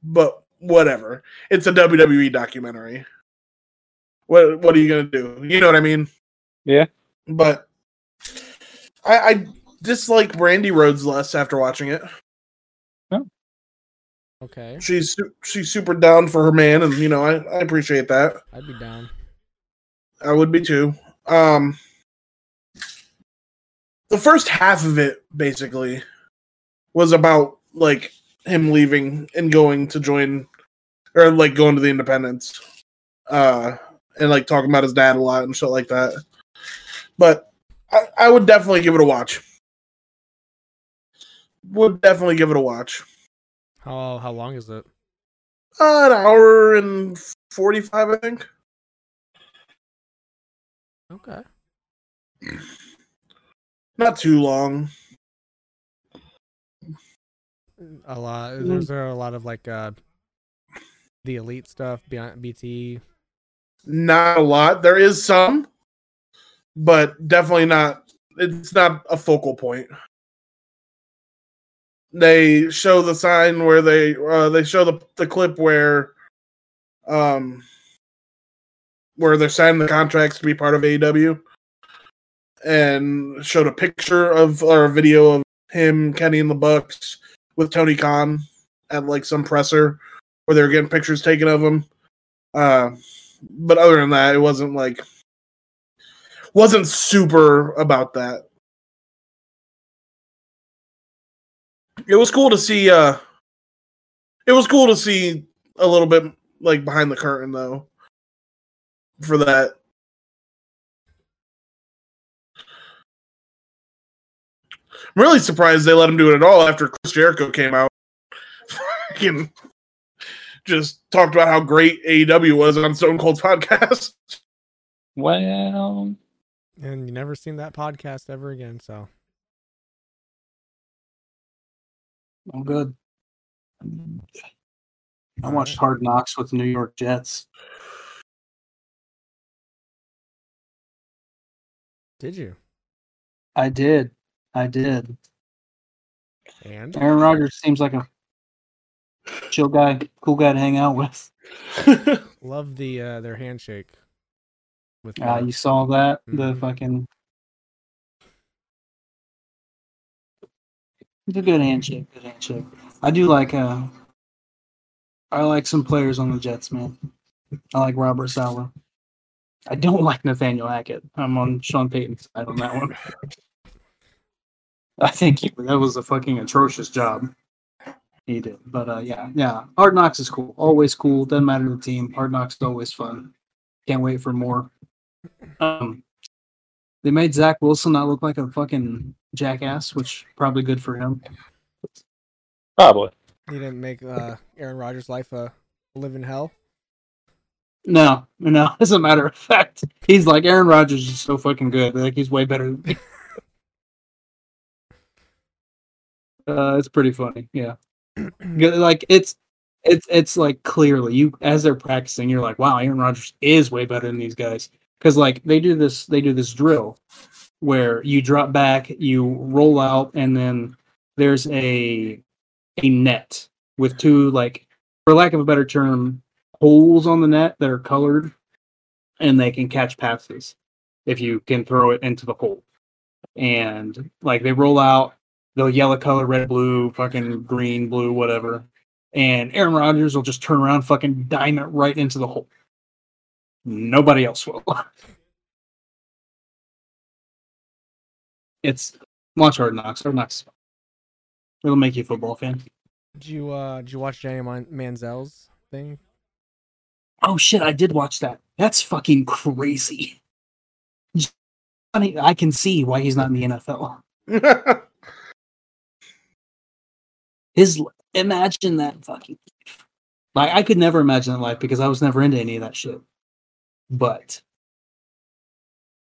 but whatever. It's a WWE documentary. What what are you gonna do? You know what I mean? Yeah. But I, I dislike Brandy Rhodes less after watching it. Okay, She's she's super down for her man, and you know I, I appreciate that. I'd be down. I would be too. Um, the first half of it basically was about like him leaving and going to join, or like going to the Independents, uh, and like talking about his dad a lot and shit like that. But I, I would definitely give it a watch. Would definitely give it a watch. How how long is it? Uh, an hour and forty five, I think. Okay. Not too long. A lot. Mm. Is there a lot of like uh the elite stuff beyond BT? Not a lot. There is some, but definitely not. It's not a focal point. They show the sign where they uh, they show the the clip where um where they're signing the contracts to be part of AEW, and showed a picture of or a video of him, Kenny, and the Bucks with Tony Khan at like some presser where they were getting pictures taken of him. Uh, but other than that, it wasn't like wasn't super about that. It was cool to see. uh It was cool to see a little bit like behind the curtain though. For that, I'm really surprised they let him do it at all after Chris Jericho came out. Fucking just talked about how great AEW was on Stone Cold's podcast. well, And you never seen that podcast ever again, so I'm good. I watched Hard Knocks with the New York Jets. did you? I did. I did. And Aaron Rodgers seems like a chill guy, cool guy to hang out with. love the uh their handshake with Uh, you saw that? The Mhm. fucking. It's a good handshake. Good handshake. I do like. Uh, I like some players on the Jets, man. I like Robert Saleh. I don't like Nathaniel Hackett. I'm on Sean Payton's side on that one. I think he, that was a fucking atrocious job. he did. But uh, yeah, yeah, Hard Knocks is cool. Always cool. Doesn't matter the team. Hard Knocks is always fun. Can't wait for more. Um, they made Zach Wilson not look like a fucking jackass, which probably good for him. Probably. He didn't make uh, Aaron Rodgers' life a living hell. No, no. As a matter of fact, he's like Aaron Rodgers is so fucking good. Like he's way better than me. Uh, it's pretty funny. Yeah, like it's it's it's like clearly you as they're practicing, you're like, wow, Aaron Rodgers is way better than these guys because like they do this they do this drill where you drop back, you roll out, and then there's a a net with two like for lack of a better term holes on the net that are colored and they can catch passes if you can throw it into the hole. And like they roll out, they'll yellow color, red, blue, fucking green, blue, whatever. And Aaron Rodgers will just turn around, fucking dime it right into the hole. Nobody else will. it's watch Hard Knocks. Hard Knocks. It'll make you a football fan. Did you uh did you watch Johnny Man- Manziel's thing? Oh shit, I did watch that. That's fucking crazy. Johnny- I can see why he's not in the NFL. His imagine that fucking like I could never imagine that life because I was never into any of that shit. But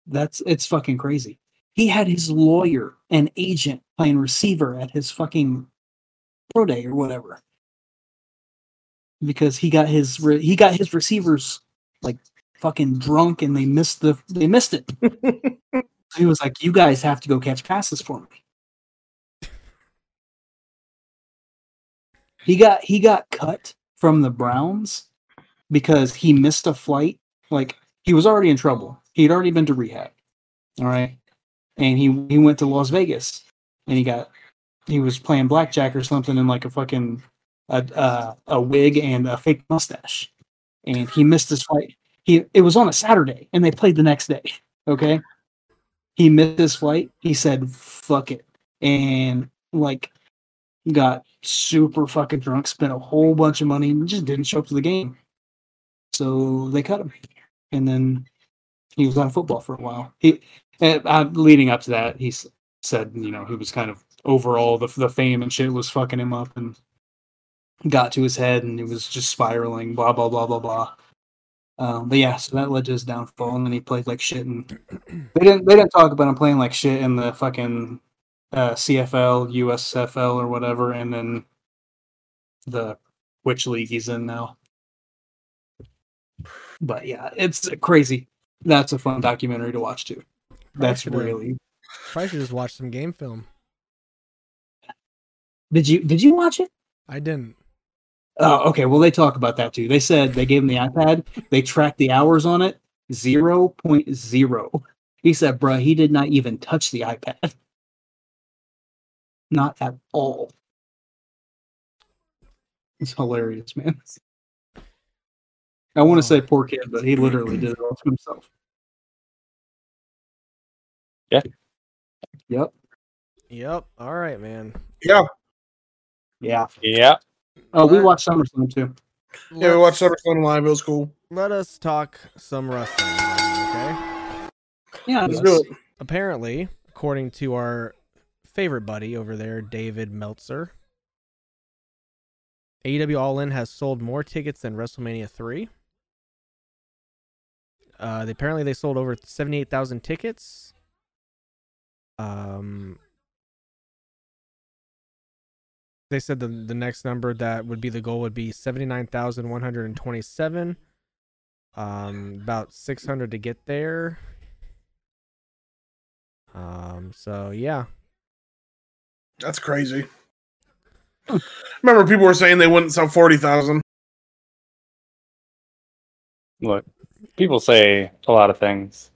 that's it's fucking crazy. He had his lawyer and agent playing receiver at his fucking pro day or whatever because he got his re- he got his receivers like fucking drunk and they missed the they missed it. he was like, "You guys have to go catch passes for me." He got he got cut from the Browns because he missed a flight. Like he was already in trouble. He had already been to rehab. All right, and he he went to Las Vegas and he got he was playing blackjack or something in like a fucking a uh, a wig and a fake mustache, and he missed his flight. He it was on a Saturday, and they played the next day. Okay, he missed his flight. He said, "Fuck it," and like got super fucking drunk, spent a whole bunch of money, and just didn't show up to the game. So they cut him, and then he was out of football for a while. He and, uh, leading up to that, he said, you know, he was kind of overall the the fame and shit was fucking him up, and got to his head and it was just spiraling, blah blah blah blah blah. Um, but yeah, so that led to his downfall, and then he played like shit. And they didn't they didn't talk about him playing like shit in the fucking uh, CFL, USFL, or whatever, and then the which league he's in now. But yeah, it's crazy. That's a fun documentary to watch too. That's should've- really. Probably should just watch some game film. Did you did you watch it? I didn't. Oh, okay. Well, they talk about that too. They said they gave him the iPad. They tracked the hours on it. 0.0. He said, bruh, he did not even touch the iPad. Not at all. It's hilarious, man. I want to say poor kid, but he literally did it all to himself. Yeah. Yep. Yep. All right, man. yeah, Yeah. Yeah. Oh, we watched SummerSlam too. yeah. We watched SummerSlam live. It was cool. Let us talk some wrestling, okay? Yeah. Let's do it. Apparently, according to our favorite buddy over there, David Meltzer, AEW All In has sold more tickets than WrestleMania 3. Uh, they, apparently, they sold over 78,000 tickets. Um, they said the the next number that would be the goal would be 79,127. Um, about 600 to get there. Um, so yeah, That's crazy. Remember, people were saying they wouldn't sell forty thousand. Look, people say a lot of things.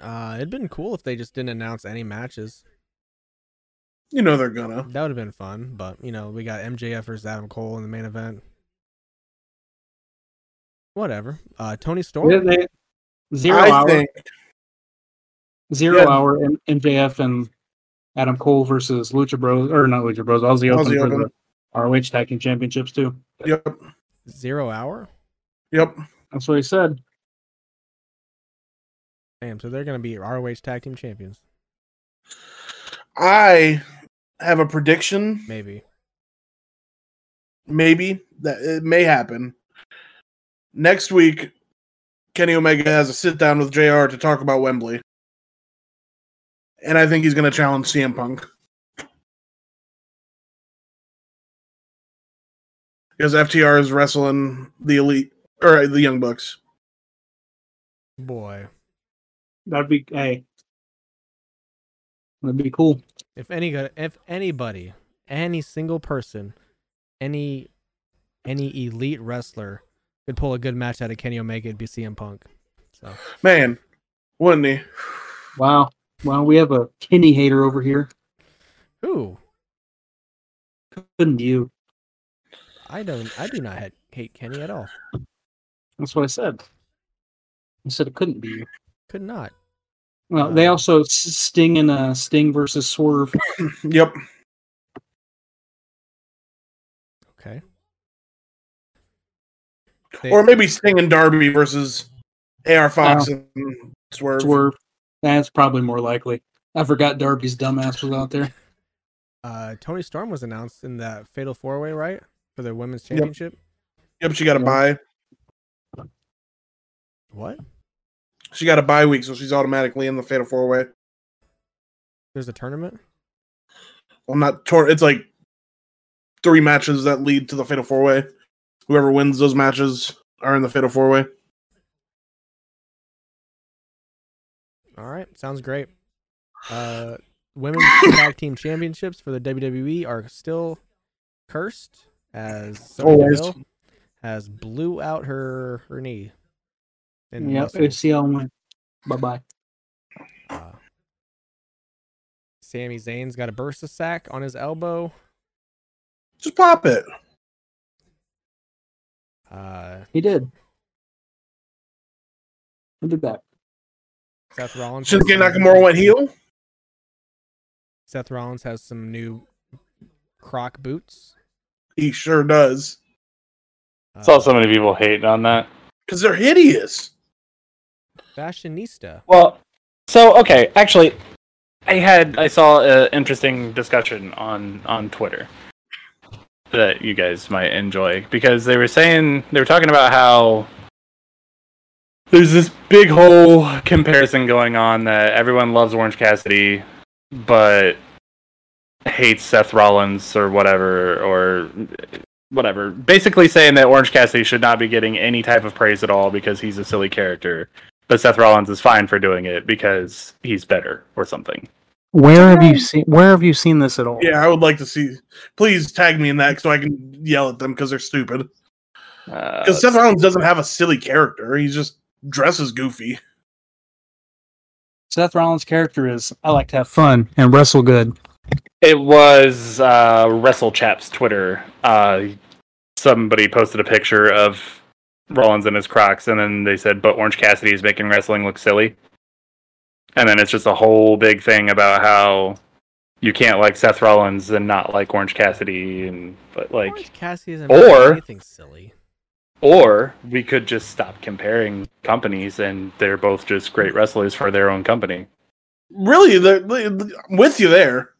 uh, it'd been cool if they just didn't announce any matches. You know they're gonna. That would have been fun, but you know we got MJF versus Adam Cole in the main event. Whatever. Uh, Toni Storm. They- they- zero I hour. think Zero Yeah. hour M- MJF and Adam Cole versus Lucha Bros or not Lucha Bros, Aussie Open Aussie for Open. the ROH Tag Team Championships too. Yep. Zero hour. Yep. That's what he said. Damn. So they're gonna be ROH tag team champions. I have a prediction. Maybe. Maybe that it may happen. Next week, Kenny Omega has a sit down with JR to talk about Wembley. And I think he's going to challenge CM Punk. Because FTR is wrestling the elite or the Young Bucks. Boy. That'd be hey. That'd be cool. If any if anybody, any single person, any any elite wrestler could pull a good match out of Kenny Omega, it'd be CM Punk. So Man, wouldn't he? Wow. Well, we have a Kenny hater over here. who? Couldn't you? I don't I do not hate Kenny at all. That's what I said. I said it couldn't be you. Could not. Well, they also Sting and uh, Sting versus Swerve. Yep. Okay. They- Or maybe Sting and Darby versus AR Fox and Swerve. Swerve. That's probably more likely. I forgot Darby's dumbass was out there. uh Toni Storm was announced in that Fatal Four Way, right? For the women's Yep. championship. Yep, she got a bye. What? She got a bye week, so she's automatically in the Fatal Four Way. There's a tournament? Well, not tor- It's like three matches that lead to the Fatal Four Way. Whoever wins those matches are in the Fatal Four Way. Right, sounds great. Uh, women's tag team championships for the WWE are still cursed as Sonya Always. Has blew out her her knee. And Yep, muscle. ACL went. Bye bye. Uh, Sami Zayn's got a bursa sack on his elbow. Just pop it. Uh, He did. He did that. Seth Rollins. has Shinsuke some- Nakamura went heel. Seth Rollins has some new Croc boots. He sure does. Uh, Saw so many people hating on that. Because they're hideous. fashionista. Well, so okay, actually, I had I saw an interesting discussion on on Twitter that you guys might enjoy because they were saying they were talking about how there's this big whole comparison going on that everyone loves Orange Cassidy, but hates Seth Rollins or whatever or whatever. Basically saying that Orange Cassidy should not be getting any type of praise at all because he's a silly character but Seth Rollins is fine for doing it because he's better or something. Where have you seen? Where have you seen this at all? Yeah, I would like to see. Please tag me in that so I can yell at them because they're stupid. Uh, Because Seth Rollins doesn't have a silly character. He's just dresses goofy. Seth Rollins' character is I like to have fun and wrestle good. it was uh, WrestleChap's Twitter. Uh, somebody posted a picture of Rollins in his Crocs, and then they said, "But Orange Cassidy is making wrestling look silly." And then it's just a whole big thing about how you can't like Seth Rollins and not like Orange Cassidy, and but like Orange Cassidy isn't or- anything silly. Or we could just stop comparing companies and they're both just great wrestlers for their own company. Really, the, the- with you there,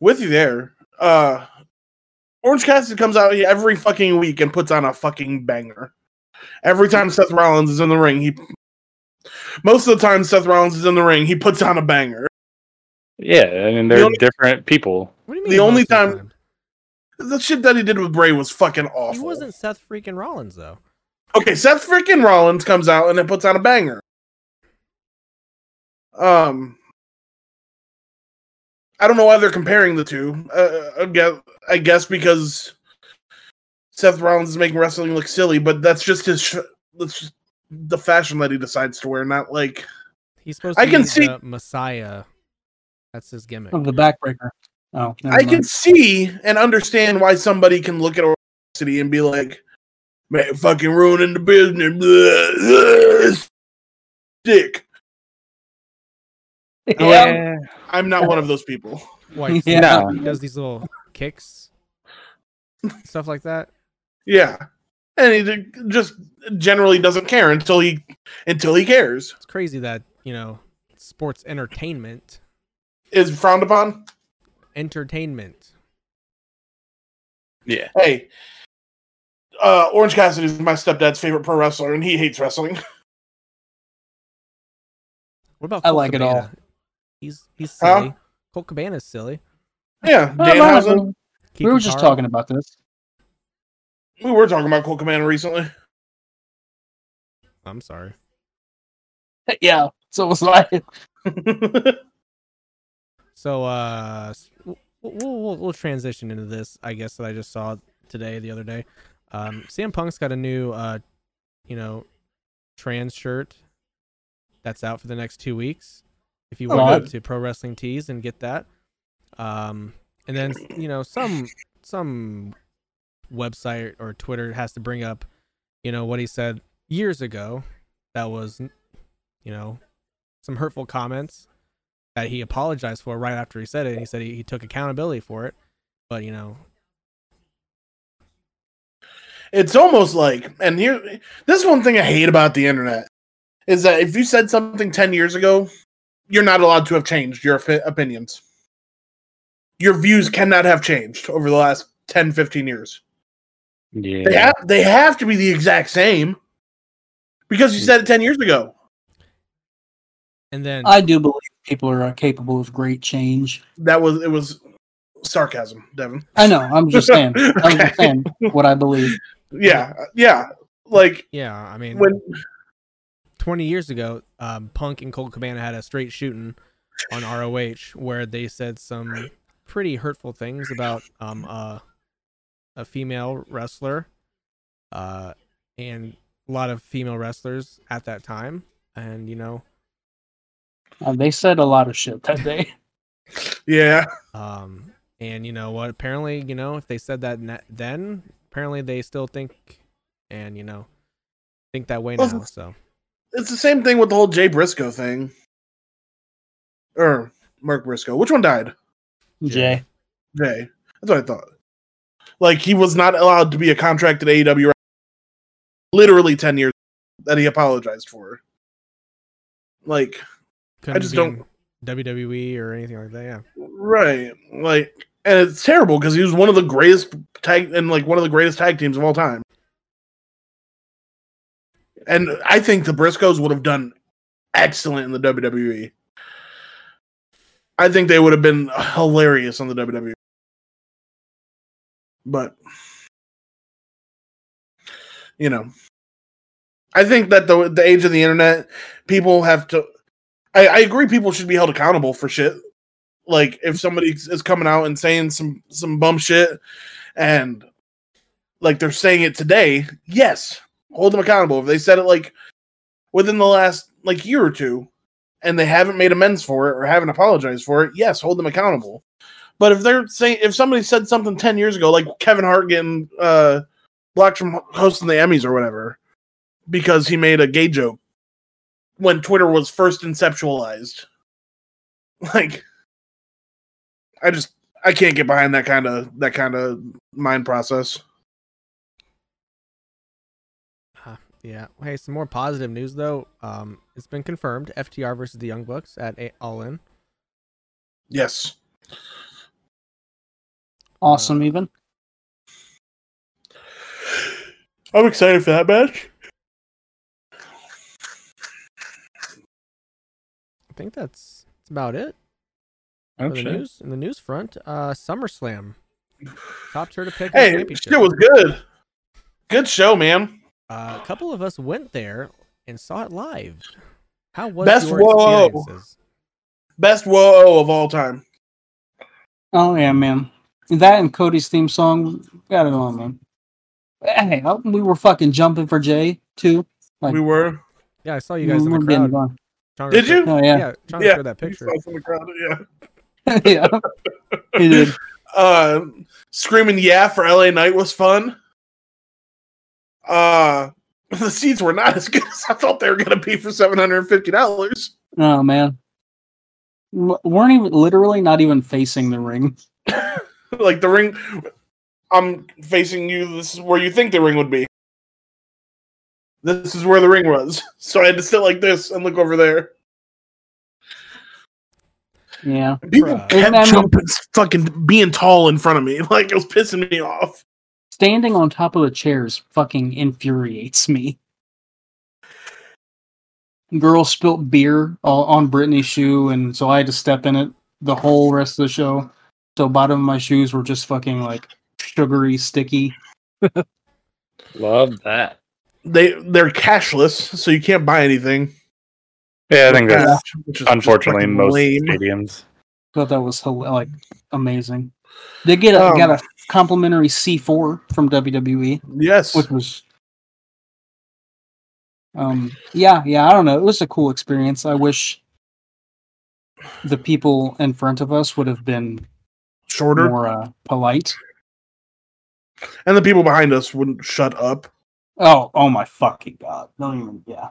with you there. Uh, Orange Cassidy comes out every fucking week and puts on a fucking banger. Every time Seth Rollins is in the ring, he most of the time Seth Rollins is in the ring, he puts on a banger. Yeah, I mean they're only- different people. What do you mean? The only most of time- The shit that he did with Bray was fucking awful. he wasn't Seth freaking Rollins though. Okay, Seth freaking Rollins comes out and it puts on a banger. Um, I don't know why they're comparing the two. Uh, I guess, I guess because Seth Rollins is making wrestling look silly, but that's just his. Sh- that's just the fashion that he decides to wear, not like He's supposed to I can be see- the Messiah. That's his gimmick. Of the backbreaker. Oh, never I can see and understand why somebody can look at Orange City and be like, "Man, fucking ruining the business." Blah, Dick. Yeah. I'm not one of those people. Why? Yeah. No. He does these little kicks. stuff like that. Yeah, and he just generally doesn't care until he until he cares. It's crazy that you know sports entertainment, Is frowned upon. Entertainment. Yeah. Hey, uh, Orange Cassidy is my stepdad's favorite pro wrestler, and he hates wrestling. What about I Colt like it all. Cabana? He's he's Huh? silly. Colt Cabana's silly. yeah, Oh, Danhausen. we were just Carl. talking about this. We were talking about Colt Cabana recently. I'm sorry. yeah. So was I. So uh, we'll, we'll we'll transition into this. I guess that I just saw today, the other day. Um, CM Punk's got a new uh, you know, trans shirt that's out for the next two weeks. If you Oh, want to Pro Wrestling Tees and get that, um, and then you know some some website or Twitter has to bring up, you know, what he said years ago. That was, you know, some hurtful comments that he apologized for right after he said it. He said he, he took accountability for it, but you know, it's almost like, and here, this is one thing I hate about the internet is that if you said something 10 years ago, you're not allowed to have changed your opinions. Your views cannot have changed over the last 10, 15 years. Yeah. They have, they have to be the exact same because you mm. said it 10 years ago. and then I do believe people are capable of great change. That was, it was sarcasm, Devin. I know. I'm just saying. I'm just saying what I believe. Yeah. Yeah. Like yeah, I mean, when, 20 years ago, um, Punk and Colt Cabana had a straight shooting on ROH where they said some pretty hurtful things about um uh, a female wrestler, uh, and a lot of female wrestlers at that time, and you know, Uh, they said a lot of shit that day. yeah. um, and you know what? Apparently, you know, if they said that ne- then, apparently they still think, and you know, think that way Well, now. So It's the same thing with the whole Jay Briscoe thing. Or Mark Briscoe. Which one died? Jay. Jay. That's what I thought. Like he was not allowed to be a contracted AEW literally 10 years that he apologized for. Like, couldn't just don't- WWE or anything like that. Yeah. right. Like and it's terrible because he was one of the greatest tag and like one of the greatest tag teams of all time. And I think the Briscoes would have done excellent in the WWE. I think they would have been hilarious on the WWE. But you know, I think that the the age of the internet, people have to. I, I agree. People should be held accountable for shit. Like if somebody is coming out and saying some some bum shit, and like they're saying it today, yes, hold them accountable. If they said it like within the last like year or two, and they haven't made amends for it or haven't apologized for it, yes, hold them accountable. But if they're saying if somebody said something ten years ago, like Kevin Hart getting uh, blocked from hosting the Emmys or whatever, because he made a gay joke when Twitter was first conceptualized, like I just I can't get behind that kind of that kind of mind process. Uh, yeah. Hey, some more positive news though. Um, it's been confirmed: FTR versus the Young Bucks at a- All In. Yes. Awesome, even. I'm excited for that match. I think that's, that's about it Oh, for the news. In the news front, uh, SummerSlam, top tier to pick Hey, championship. shit was good. Good show, man. Uh, a couple of us went there and saw it live. How was Best your whoa. experiences? Best whoa of all time. Oh yeah, man. That and Cody's theme song got it on, man. Hey, we were fucking jumping for Jay too. Like, we were. Yeah, I saw you guys in the were getting crowd. Gone. Did you? Oh yeah, Yeah, Chongo Yeah. that picture. You saw us in the crowd, Yeah. yeah. he did. Uh, screaming yeah for LA Knight was fun. Uh, the seats were not as good as I thought they were going to be for seven hundred and fifty dollars. Oh man, W- weren't even literally not even facing the ring. like the ring I'm facing you. This is where you think the ring would be. This is where the ring was. So I had to sit like this and look over there. Yeah. People Bruh. kept And- jumping, fucking being tall in front of me. Like it was pissing me off. Standing on top of the chairs fucking infuriates me. Girl spilt beer on Brittany's shoe, and so I had to step in it the whole rest of the show. So bottom of my shoes were just fucking like sugary, sticky. Love that. They they're cashless, so you can't buy anything. Yeah, I think Yeah. that's Which is unfortunately fucking most lame. stadiums. Thought that was like amazing. They get a, Um, got a complimentary C4 from WWE. Yes. which was um yeah yeah i don't know it was a cool experience i wish the people in front of us would have been Shorter. more uh, polite And the people behind us wouldn't shut up. Oh oh my fucking god don't even yeah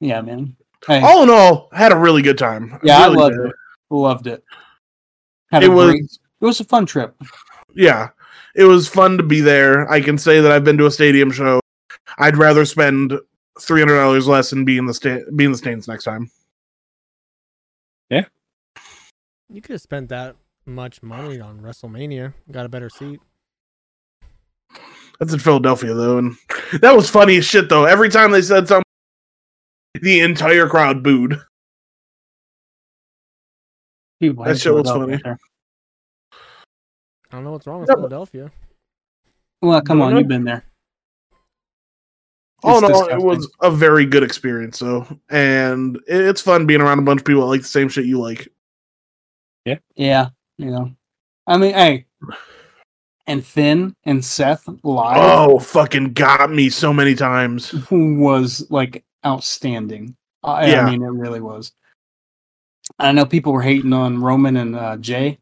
yeah man hey All in all, had a really good time. yeah Really i loved did. it loved it had It was great, it was a fun trip yeah. It was fun to be there. I can say that I've been to a stadium show. I'd rather spend three hundred dollars less and be in the sta- be in the stands next time. Yeah. You could have spent that much money on WrestleMania. Got a better seat. That's in Philadelphia though, and that was funny as shit though. Every time they said something, the entire crowd booed. People That hate shit was funny. there. I don't know what's wrong with Yeah, Philadelphia. well come No, on no. you've been there All It's in all, it was a very good experience though, and it's fun being around a bunch of people that like the same shit you like. Yeah, yeah, you know. I mean, hey, and Finn and Seth live Oh, fucking got me so many times. was like outstanding. I, Yeah. I mean, it really was. I know people were hating on Roman and uh, Jay.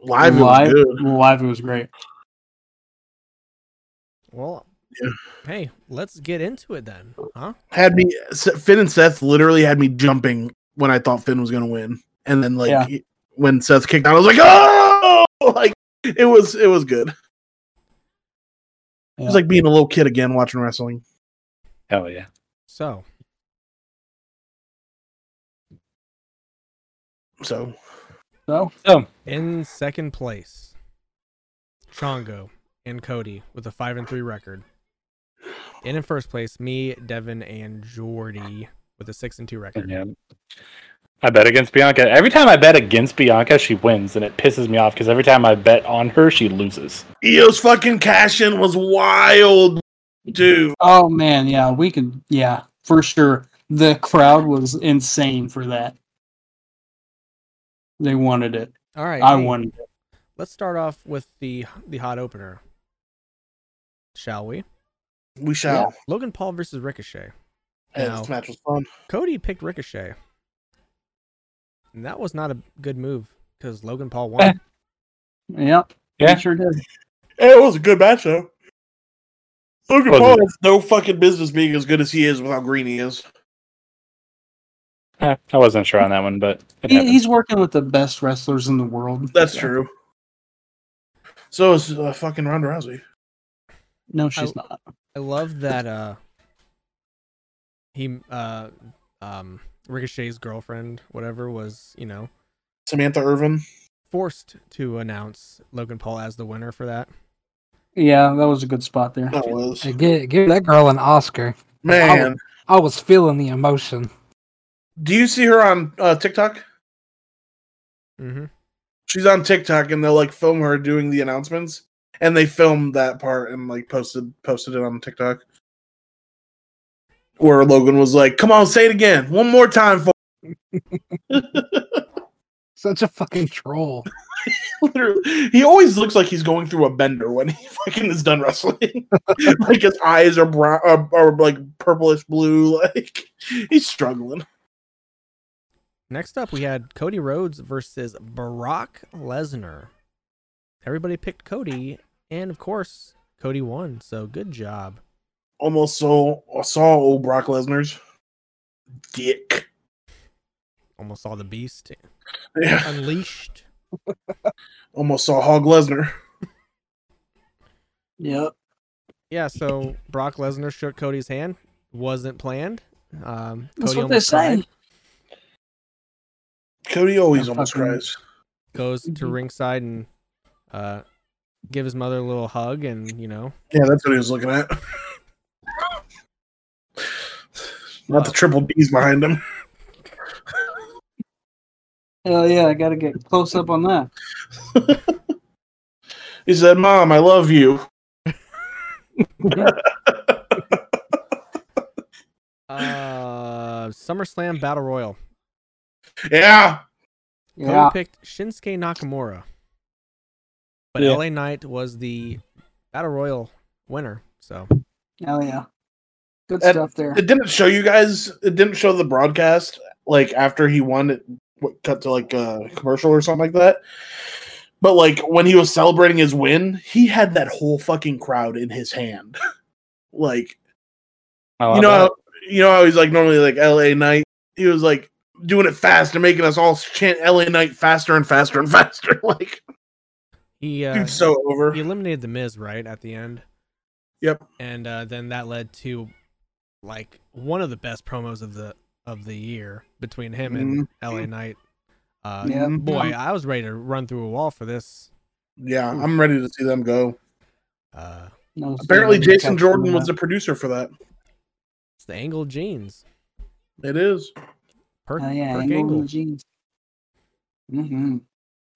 Live, it was live, good. live, it was great. Well, Yeah. hey, let's get into it then, huh? Had me Finn and Seth literally had me jumping when I thought Finn was gonna win, and then like Yeah. when Seth kicked out, I was like, oh, like it was it was good. It was like being a little kid again watching wrestling. Hell yeah. So, So So, in second place, Chongo and Cody with a five and three record. And in first place, me, Devin, and Jordy with a six and two record. Yeah. I bet against Bianca. Every time I bet against Bianca, she wins, and it pisses me off because every time I bet on her, she loses. Io's fucking cash in was wild, dude. oh man, yeah, we could, yeah, for sure. The crowd was insane for that. They wanted it. All right, I hey, wanted it. Let's start off with the the hot opener, shall we? We shall. Logan Paul versus Ricochet. Hey, Now- this match was fun. Cody picked Ricochet, and that was not a good move because Logan Paul won. Yep. Yeah. he sure did. It was a good match though. Logan Was Paul it? has no fucking business being as good as he is with how green he is. Eh, I wasn't sure on that one, but He, he's working with the best wrestlers in the world. That's So- true. So is uh, fucking Ronda Rousey. No, she's not. I love that uh he uh um Ricochet's girlfriend, whatever, was, you know, Samantha Irvin. forced to announce Logan Paul as the winner for that. Yeah, that was a good spot there. That was Hey, Give, give that girl an Oscar. man. I was feeling the emotion. Do you see her on uh, TikTok? Mm-hmm. She's on TikTok, and they'll like film her doing the announcements, and they filmed that part and like posted posted it on TikTok. Where Logan was like, "Come on, say it again, one more time." For Such a fucking troll. Literally, he always looks like he's going through a bender when he fucking is done wrestling. like his eyes are brown, are, are like purplish blue. Like he's struggling. Next up, we had Cody Rhodes versus Brock Lesnar. Everybody picked Cody, and of course, Cody won. So good job. Almost so saw old Brock Lesnar's dick. Almost saw the beast Yeah, unleashed. almost saw Hog Lesnar. Yep. Yeah, so Brock Lesnar shook Cody's hand. Wasn't planned. Um, That's Cody what they say. Cody always I'm almost cries. Goes to Mhm. ringside and uh, give his mother a little hug, and you know, Yeah, that's what he was looking at. Not the triple D's behind him. Hell yeah, I gotta get close up on that. He said, "Mom, I love you." uh, SummerSlam Battle Royal. Yeah, Cody Yeah. picked Shinsuke Nakamura, but Yeah. LA Knight was the Battle Royal winner. So Hell yeah. Good And- stuff there. it didn't show you guys. It didn't show the broadcast like after he won. It what, cut to like a commercial or something like that. But like when he was celebrating his win, he had that whole fucking crowd in his hand. like you know, how, you know how he's like normally like L.A. Knight. He was like doing it fast and making us all chant L.A. Knight faster and faster and faster. like he uh, dude's so over. he eliminated the Miz right at the end. Yep. and uh, then that led to like one of the best promos of the of the year between him and LA Knight. Uh, Yeah. boy, I was ready to run through a wall for this. Yeah, I'm ready to see them go. Uh, No Apparently, Jason Jordan was the producer for that. it's the angled jeans. It is. Per, Oh, yeah, Perk angle in Angle. the jeans. Mm-hmm.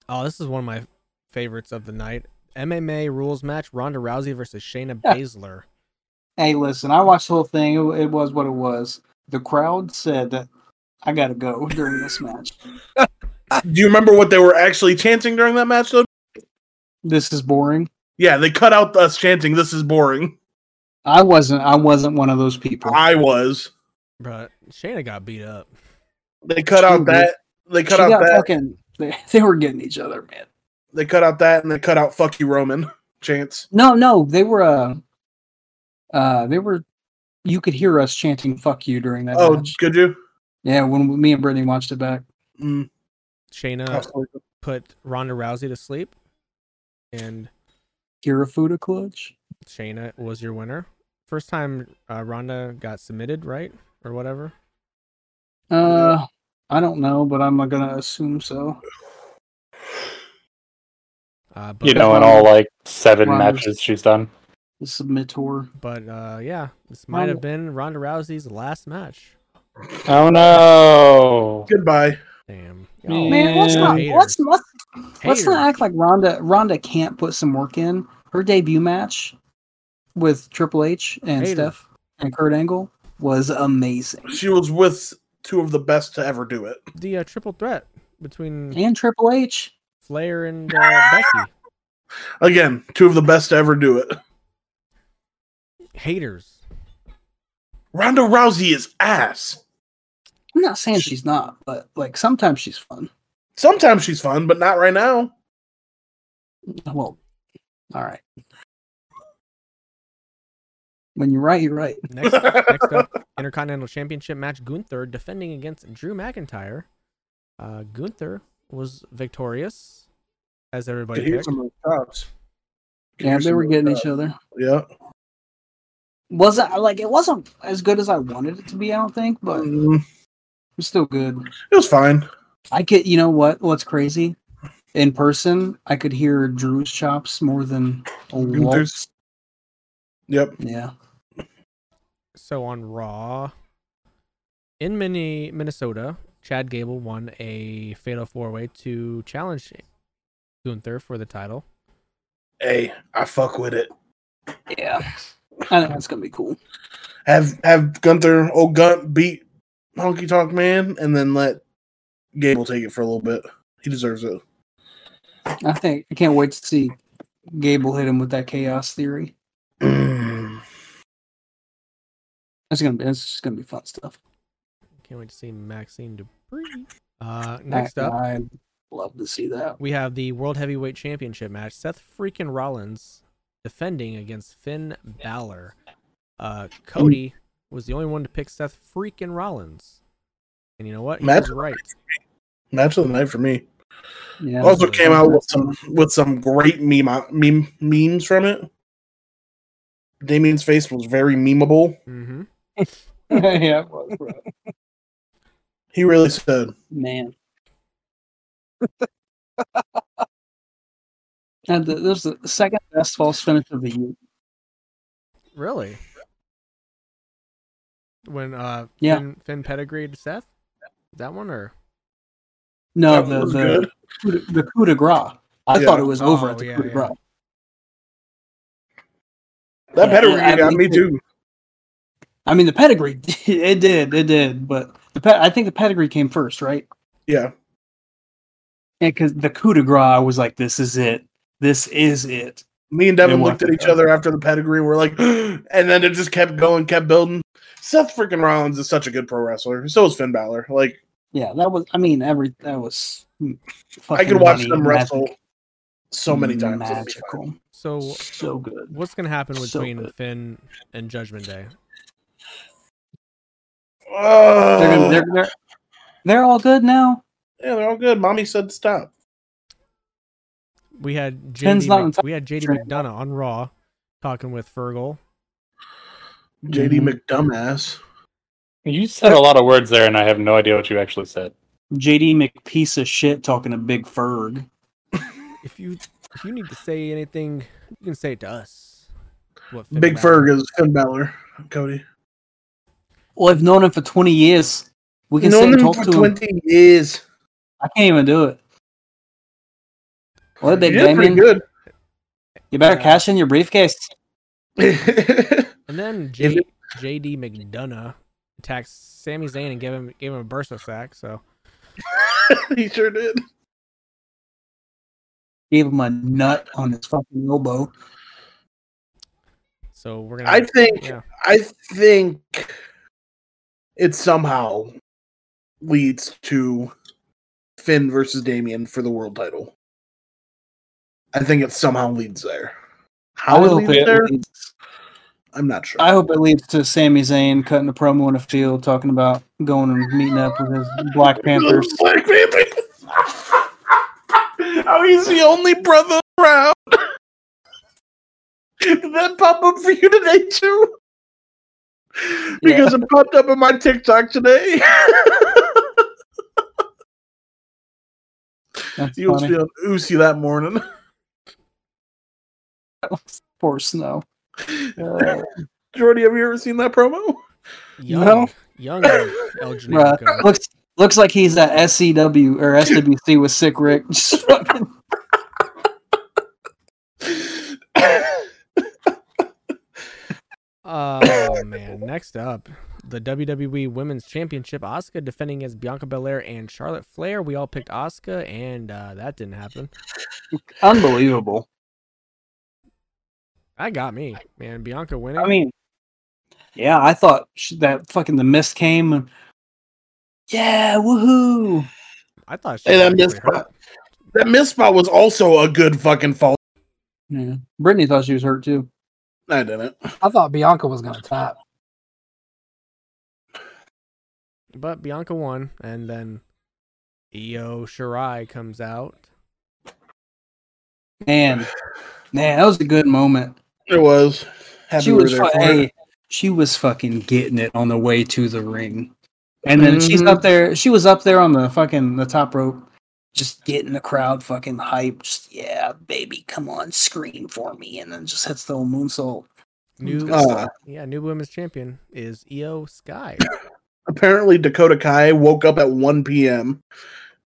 Oh, this is one of my favorites of the night. MMA rules match: Ronda Rousey versus Shayna Yeah. Baszler. Hey, listen, I watched the whole thing. It, it was what it was. The crowd said that I got to go during this match. Do you remember what they were actually chanting during that match, though? This is boring. Yeah, they cut out us chanting, "This is boring." I wasn't. I wasn't one of those people. I was. But Shayna got beat up. They cut She out was- that. They She cut out that. fucking. They, they were getting each other, man. They cut out that, and they cut out "fuck you, Roman" chants. No, no, they were. Uh, uh, they were. You could hear us chanting "fuck you" during that Oh, match. could you? Yeah, when me and Brittany watched it back. Mm, Shayna possibly. put Ronda Rousey to sleep, and Kirifuda clutch. Shayna was your winner. First time uh, Ronda got submitted, right, or whatever. Uh, I don't know, but I'm gonna assume so. Uh, but You know, in all like seven Ronda's- matches she's done. The submittor. but uh, yeah, this might have been Ronda Rousey's last match. Oh no! Goodbye. Damn. Man, Man, let's not haters. let's let's, let's not act like Ronda Ronda can't put some work in. Her debut match with Triple H and Haters. Steph and Kurt Angle was amazing. She was with two of the best to ever do it. the uh, triple threat between And Triple H. Flair and uh, Becky. Again, two of the best to ever do it. Haters. Ronda Rousey is ass. I'm not saying she's not, but like sometimes she's fun. Sometimes she's fun, but not right now. Well, all right. When you're right, you're right. Next, next up, Intercontinental Championship match: Gunther defending against Drew McIntyre. Uh, Gunther was victorious, as everybody Here's some of the chops. Yeah, they were getting chops. each other. Yeah. Wasn't like it wasn't as good as I wanted it to be. I don't think, but it Mm, was still good. it was fine. I could, you know what? What's crazy? In person, I could hear Drew's chops more than Gunther's. Walt's. Yep. Yeah. So on Raw, in Mini Minnesota, Chad Gable won a Fatal Four Way to challenge Gunther for the title. Hey, I fuck with it. Yeah. I think that's gonna be cool. Have have Gunther old Gunt beat Honky Tonk Man and then let Gable take it for a little bit. He deserves it. I think I can't wait to see Gable hit him with that chaos theory. That's gonna be that's just gonna be fun stuff. Can't wait to see Maxxine Dupri. Uh, next I, up, I'd love to see that. we have the World Heavyweight Championship match. Seth freaking Rollins defending against Finn Balor. Uh, Cody was the only one to pick Seth freaking Rollins. And you know what? He Match was of right. Match of the night for me. Yeah. Also came out with some with some great meme meme memes from it. Damien's face was very memeable. Mm-hmm. yeah, it was. He really said, man. and the, there's the second best false finish of the year. Really? When uh Yeah. Finn, Finn pedigreed Seth? That one or No, That the the, good. coup de- the coup de grace. I Yeah. thought it was over Oh, at the yeah, coup de yeah. grace. that Yeah, pedigree I got mean, me too. I mean, the pedigree, it did, it did, but the pe- I think the pedigree came first, right? Yeah. And because the coup de grace, was like, this is it. This is it. Me and Devin looked at each other after the pedigree. We're like, and then it just kept going, kept building. Seth freaking Rollins is such a good pro wrestler. So is Finn Balor. Like, Yeah, that was, I mean, every, that was. I fucking could watch money, them magic- wrestle so many times. It'd be fine. Magical. so So good. what's gonna happen between good. Finn and Judgment Day? Oh, They're, gonna, they're, they're, they're all good now. yeah, they're all good. Mommy said stop. We had JD Mc- we had JD. McDonagh on Raw talking with Fergal. JD Mhm. McDumbass. You said a lot of words there, and I have no idea what you actually said. JD McPiece of shit talking to Big Ferg. If you if you need to say anything, you can say it to us. What Big Ferg is Finn Balor. Cody. Well, I've known him for 20 years. We can Known sit and him talk for to him. 20 years. I can't even do it. What, He Big did pretty Damien? good. You better Yeah. cash in your briefcase. And then If J- JD McDonagh attacked Sami Zayn and gave him gave him a burst of sack. So he sure did. Gave him a nut on his fucking elbow. so we're gonna. I think yeah. I think it somehow leads to Finn versus Damien for the world title. I think it somehow leads there. How I it leads it there? Leads. I'm not sure. I hope it leads to Sami Zayn cutting a promo in the field, talking about going and meeting up with his Black Panthers. Black Panther. How he's the only brother around. Did that pop up for you today too? Because it popped up in my TikTok today. You was feeling oozy that morning. Poor Snow. Uh, Jordy, have you ever seen that promo? young, No. young El bruh, Generico. looks looks like he's at SCW or SWC with Sick Rick. Fucking- Oh man! Next up, the WWE Women's Championship. Asuka defending against Bianca Belair and Charlotte Flair. We all picked Asuka, and uh, that didn't happen. Unbelievable. That got me, man. Bianca winning. I mean, yeah, I thought sh- that fucking the mist came. And, yeah, woohoo! I thought she Hey, that was actually missed hurt. spot. That miss spot was also a good fucking fall. Yeah, Brittany thought she was hurt too. I didn't. I thought Bianca was gonna tap. But Bianca won, and then Io Shirai comes out. Man, man, that was a good moment. It was. Happy she was, there fu- hey, she was fucking getting it on the way to the ring, and then she's Mhm. up there. She was up there on the fucking the top rope, just getting the crowd fucking hyped. Just, yeah, baby, come on, scream for me, and then just hits the old moonsault. New, Uh, yeah, new women's champion is Iyo Sky. apparently Dakota Kai woke up at 1 p.m.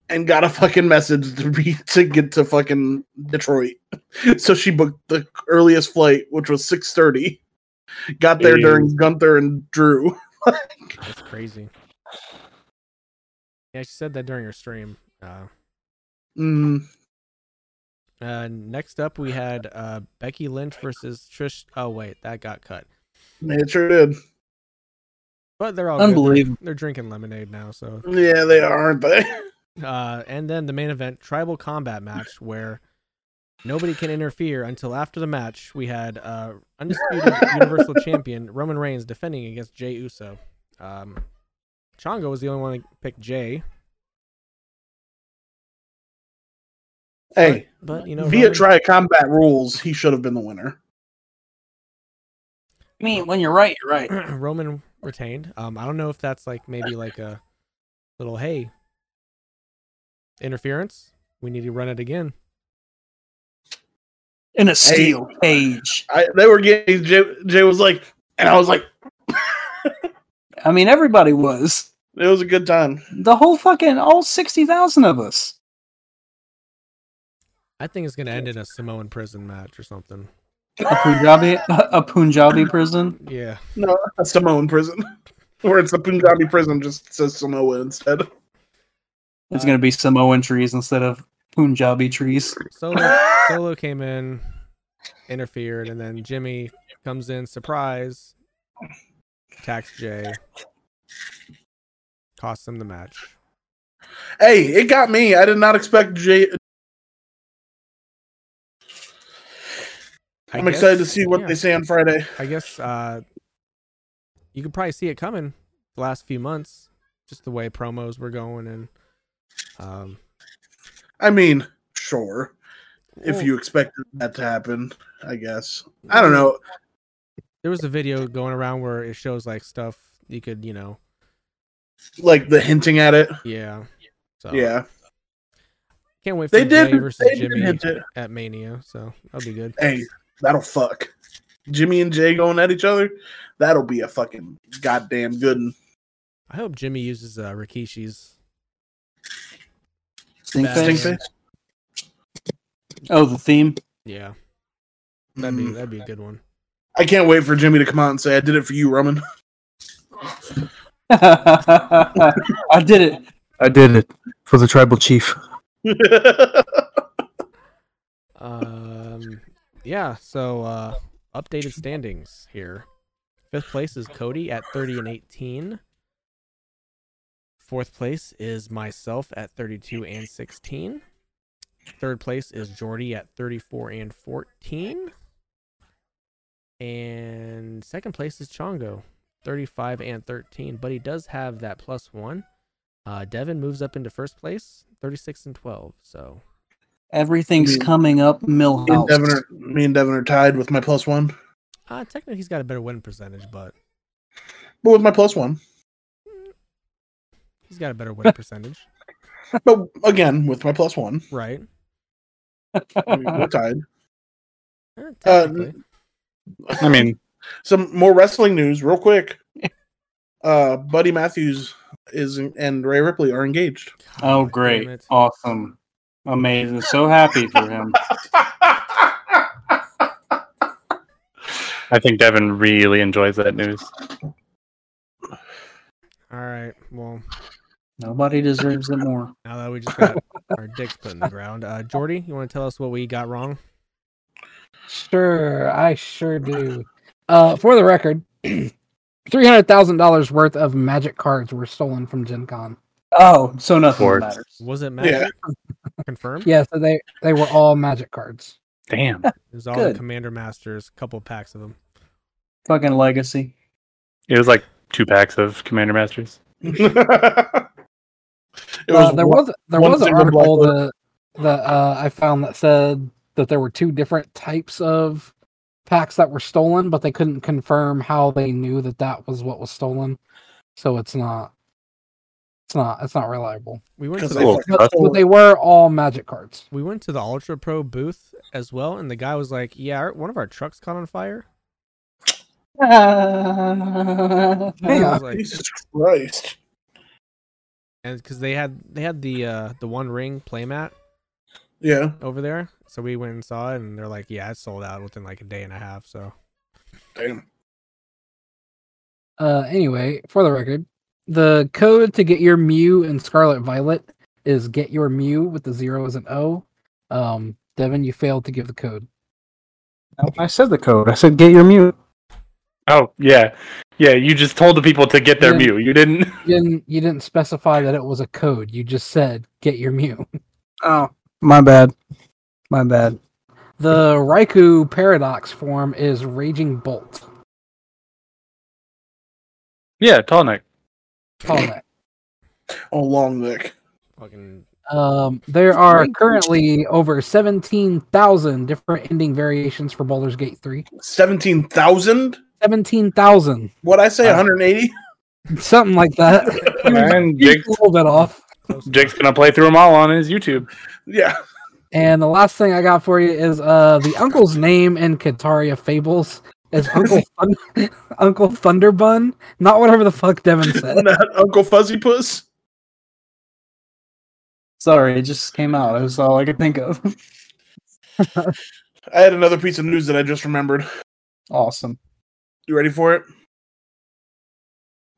and got a fucking message to be to get to fucking Detroit. So she booked the earliest flight, which was 6:30. Got there during Gunther and Drew. That's crazy. Yeah, she said that during her stream. Uh, Mm, uh, next up, we had uh, Becky Lynch versus Trish. Oh wait, that got cut. it sure did. But they're all good. They're- Unbelievable. They're, drinking lemonade now. So, Yeah, they are, aren't they? uh, and then the main event, tribal combat match, where nobody can interfere until after the match. We had uh, undisputed Universal Champion Roman Reigns defending against Jay Uso. Um, Chongo was the only one to pick Jay. Hey, But you know, via Roman- try combat rules, he should have been the winner. I mean, when you're right, you're right. Roman retained. Um, I don't know if that's like maybe like a little hey interference. We need to run it again. In a steel cage. I, they were getting Jay, Jay was like, and I was like, I mean, everybody was. it was a good time. The whole fucking, all 60,000 of us. I think it's gonna end in a Samoan prison match or something. A Punjabi, a Punjabi prison. Yeah. No, a Samoan prison, where it's the Punjabi prison just says Samoa instead. It's going to be Samoan trees instead of Punjabi trees. Solo Solo came in, interfered, and then Jimmy comes in, surprise, attacks Jay, costs him the match. Hey, it got me. I did not expect Jay. I I'm excited to see what yeah, they say on Friday. I guess uh, you could probably see it coming the last few months, just the way promos were going and um, I mean, sure, if well, you expected that to happen, I guess. I don't know. there was a video going around where it shows like stuff you could, you know, Like the hinting at it. yeah. So Yeah, can't wait for they Jay did. versus They did Jimmy hint it. at Mania, so that'll be good. Hey, that'll fuck. Jimmy and Jay going at each other. That'll be a fucking goddamn good. one. I hope Jimmy uses uh, Rikishi's. Stink Bad face? Oh, the theme. Yeah, that'd be Mm. that'd be a good one. I can't wait for Jimmy to come out and say, "I did it for you, Roman." I did it. I did it for the tribal chief. Um, yeah. So uh, updated standings here. Fifth place is Cody at thirty and eighteen. Fourth place is myself at thirty-two and sixteen. Third place is Jordy at thirty-four and fourteen. And second place is Chongo, thirty-five and thirteen. But he does have that plus one. Uh, Devin moves up into first place, thirty-six and twelve. So Everything's I mean, coming up me, and Devin are, me and Devin are tied with my plus one, Uh, technically, he's got a better win percentage, but but with my plus one, he's got a better win percentage, but again with my plus one, right? I mean, we're tied. Eh, Uh, technically. I mean, Some more wrestling news, real quick. Uh, Buddy Matthews is and Rhea Ripley are engaged. Oh, God great. damn it. Awesome. Amazing. So happy for him. I think Devin really enjoys that news. All right. Well, Nobody deserves it more. now that we just got our dicks put in the ground, uh, Jordy, you want to tell us what we got wrong? Sure, I sure do. Uh, for the record, three hundred thousand dollars worth of magic cards were stolen from Gen Con. Oh, so nothing Sports. matters. Was it magic? Confirmed. Yeah, so they they were all magic cards. Damn. It was all the Good. Commander Masters, a couple packs of them. Fucking legacy. It was like two packs of Commander Masters. it Uh, there one- was there was an article that that uh, I found that said that there were two different types of packs that were stolen, but they couldn't confirm how they knew that that was what was stolen. So it's not it's not it's not reliable. We went to Because the they But, but they were all magic cards. we went to the Ultra Pro booth as well, and the guy was like, "Yeah, our, one of our trucks caught on fire." And I Yeah. like, Jesus Christ. And because they had they had the uh the one ring playmat Yeah. over there, so we went and saw it, and they're like, "Yeah, it sold out within like a day and a half." So Damn. Uh, anyway, for the record, the code to get your Mew and Scarlet Violet is get your Mew with the zero as an O. Um, Devin, you failed to give the code. I said the code. I said get your mute. Oh yeah, yeah. You just told the people to get their Yeah. Mew. You didn't. You didn't you didn't specify that it was a code. You just said get your Mew. Oh, my bad. My bad. The Raikou paradox form is Raging Bolt. Yeah, tall neck. Call that. Oh, long neck. fucking Um, there are currently over seventeen thousand different ending variations for Baldur's Gate three. 17,000? Seventeen thousand, What I say, Uh, 180? something like that. And He's Jake's, a little bit off. Jake's gonna play through them all on his YouTube. Yeah. And the last thing I got for you is uh the uncle's name in Kitaria Fables is Uncle Thun- Uncle Thunderbun, not whatever the fuck Devin said. Not Uncle Fuzzy Puss. Sorry, it just came out. That was all I could think of. I had another piece of news that I just remembered. awesome. You ready for it?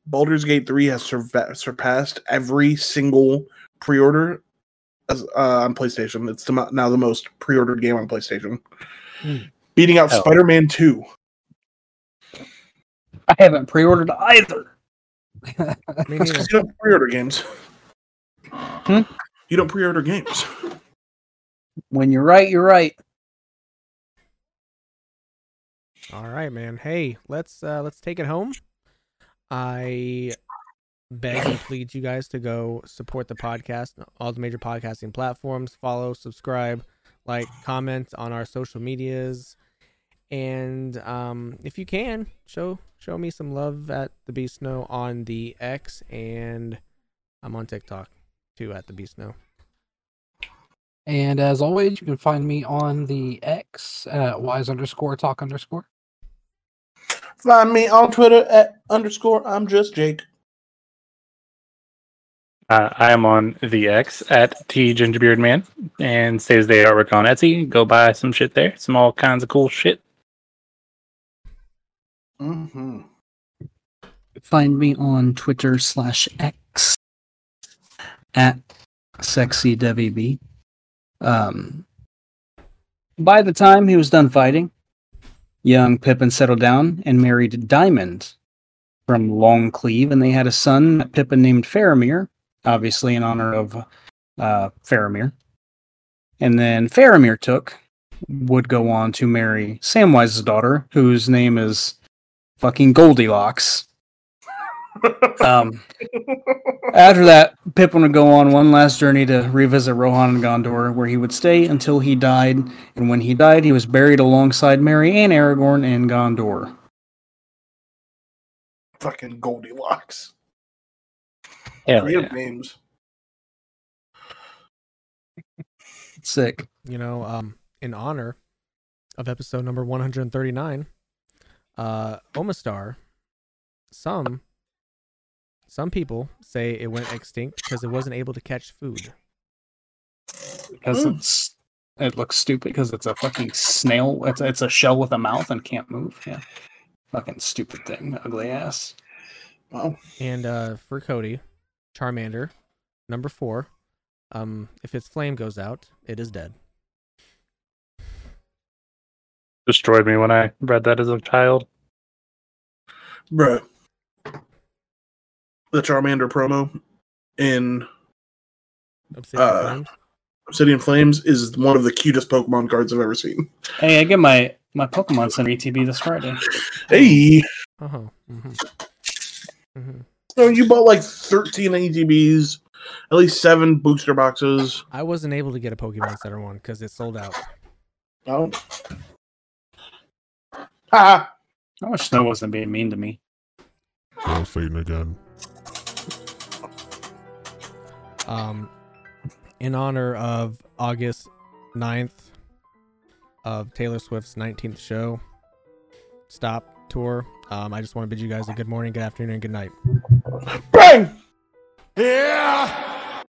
Baldur's Gate 3 has surva- surpassed every single pre-order as, uh, on PlayStation. It's the, now the most pre-ordered game on PlayStation, Hmm. beating out Hell. Spider-Man 2. I haven't pre-ordered either. Me That's because you don't pre-order games. Hmm? You don't pre-order games. When you're right, you're right. All right, man. Hey, let's uh let's take it home. I beg and plead you guys to go support the podcast, all the major podcasting platforms, follow, subscribe, like, comment on our social medias. And um if you can, show show me some love at the Beast Snow on the X and I'm on TikTok too at the Beast Snow. And as always, you can find me on the X at wise underscore talk underscore. Find me on Twitter at underscore I'm just Jake. Uh, I am on the X at T Gingerbeard Man and saves the artwork on Etsy. Go buy some shit there. Some all kinds of cool shit. Mm-hmm. Find me on Twitter slash X at sexy Debbie B. Um, by the time he was done fighting, young Pippin settled down and married Diamond from Long Cleeve, and they had a son, Pippin named Faramir, obviously in honor of uh, Faramir. And then Faramir took would go on to marry Samwise's daughter, whose name is fucking Goldilocks. Um, after that, Pippin would go on one last journey to revisit Rohan and Gondor, where he would stay until he died. And when he died, he was buried alongside Merry and Aragorn in Gondor. Fucking Goldilocks. Hell Creative yeah. names. Sick. you know, um, in honor of episode number 139, uh, Omastar, some some people say it went extinct because it wasn't able to catch food. Because Mm. it's it looks stupid because it's a fucking snail. It's it's a shell with a mouth and can't move. Yeah. Fucking stupid thing, ugly ass. Wow. And uh, for Cody, Charmander, number four, um, if its flame goes out, it is dead. Destroyed me when I read that as a child. Bruh. The Charmander promo in Obsidian Uh, Flames. Obsidian Flames is one of the cutest Pokemon cards I've ever seen. Hey, I get my my Pokemon Center ETB this Friday. Hey, Uh-huh. hmm hmm so you bought like 13 ATBs, at least seven booster boxes. I wasn't able to get a Pokemon Center one because it sold out. Oh. Ha! I wish Snow wasn't being mean to me. Oh, Satan again. Um, in honor of August 9th of Taylor Swift's 19th show, Stop Tour. Um, I just want to bid you guys a good morning, good afternoon, and good night. Bang! Yeah!